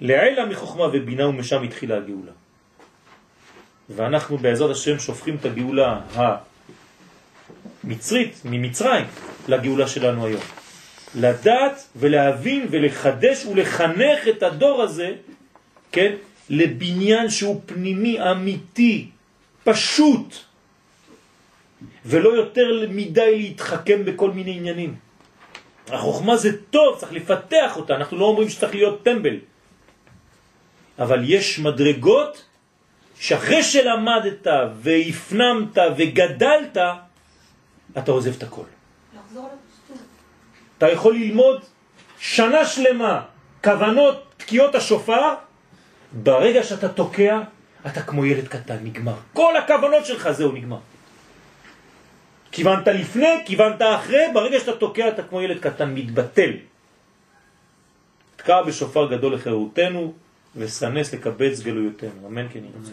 לעילה מחוכמה ובינה ומשם התחילה הגאולה. ואנחנו בעזרת השם שופכים את הגאולה המצרית, ממצרים, לגאולה שלנו היום. לדעת ולהבין ולחדש ולחנך את הדור הזה, כן, לבניין שהוא פנימי, אמיתי, פשוט, ולא יותר מדי להתחכם בכל מיני עניינים. החוכמה זה טוב, צריך לפתח אותה, אנחנו לא אומרים שצריך להיות טמבל. אבל יש מדרגות שאחרי שלמדת והפנמת וגדלת, אתה עוזב את הכל. אתה יכול ללמוד שנה שלמה כוונות תקיעות השופר, ברגע שאתה תוקע, אתה כמו ילד קטן, נגמר. כל הכוונות שלך זהו נגמר. כיוונת לפני, כיוונת אחרי, ברגע שאתה תוקע אתה כמו ילד קטן, מתבטל. תקע בשופר גדול לחירותנו, וסנס לקבץ גלויותינו. אמן כן ירצה.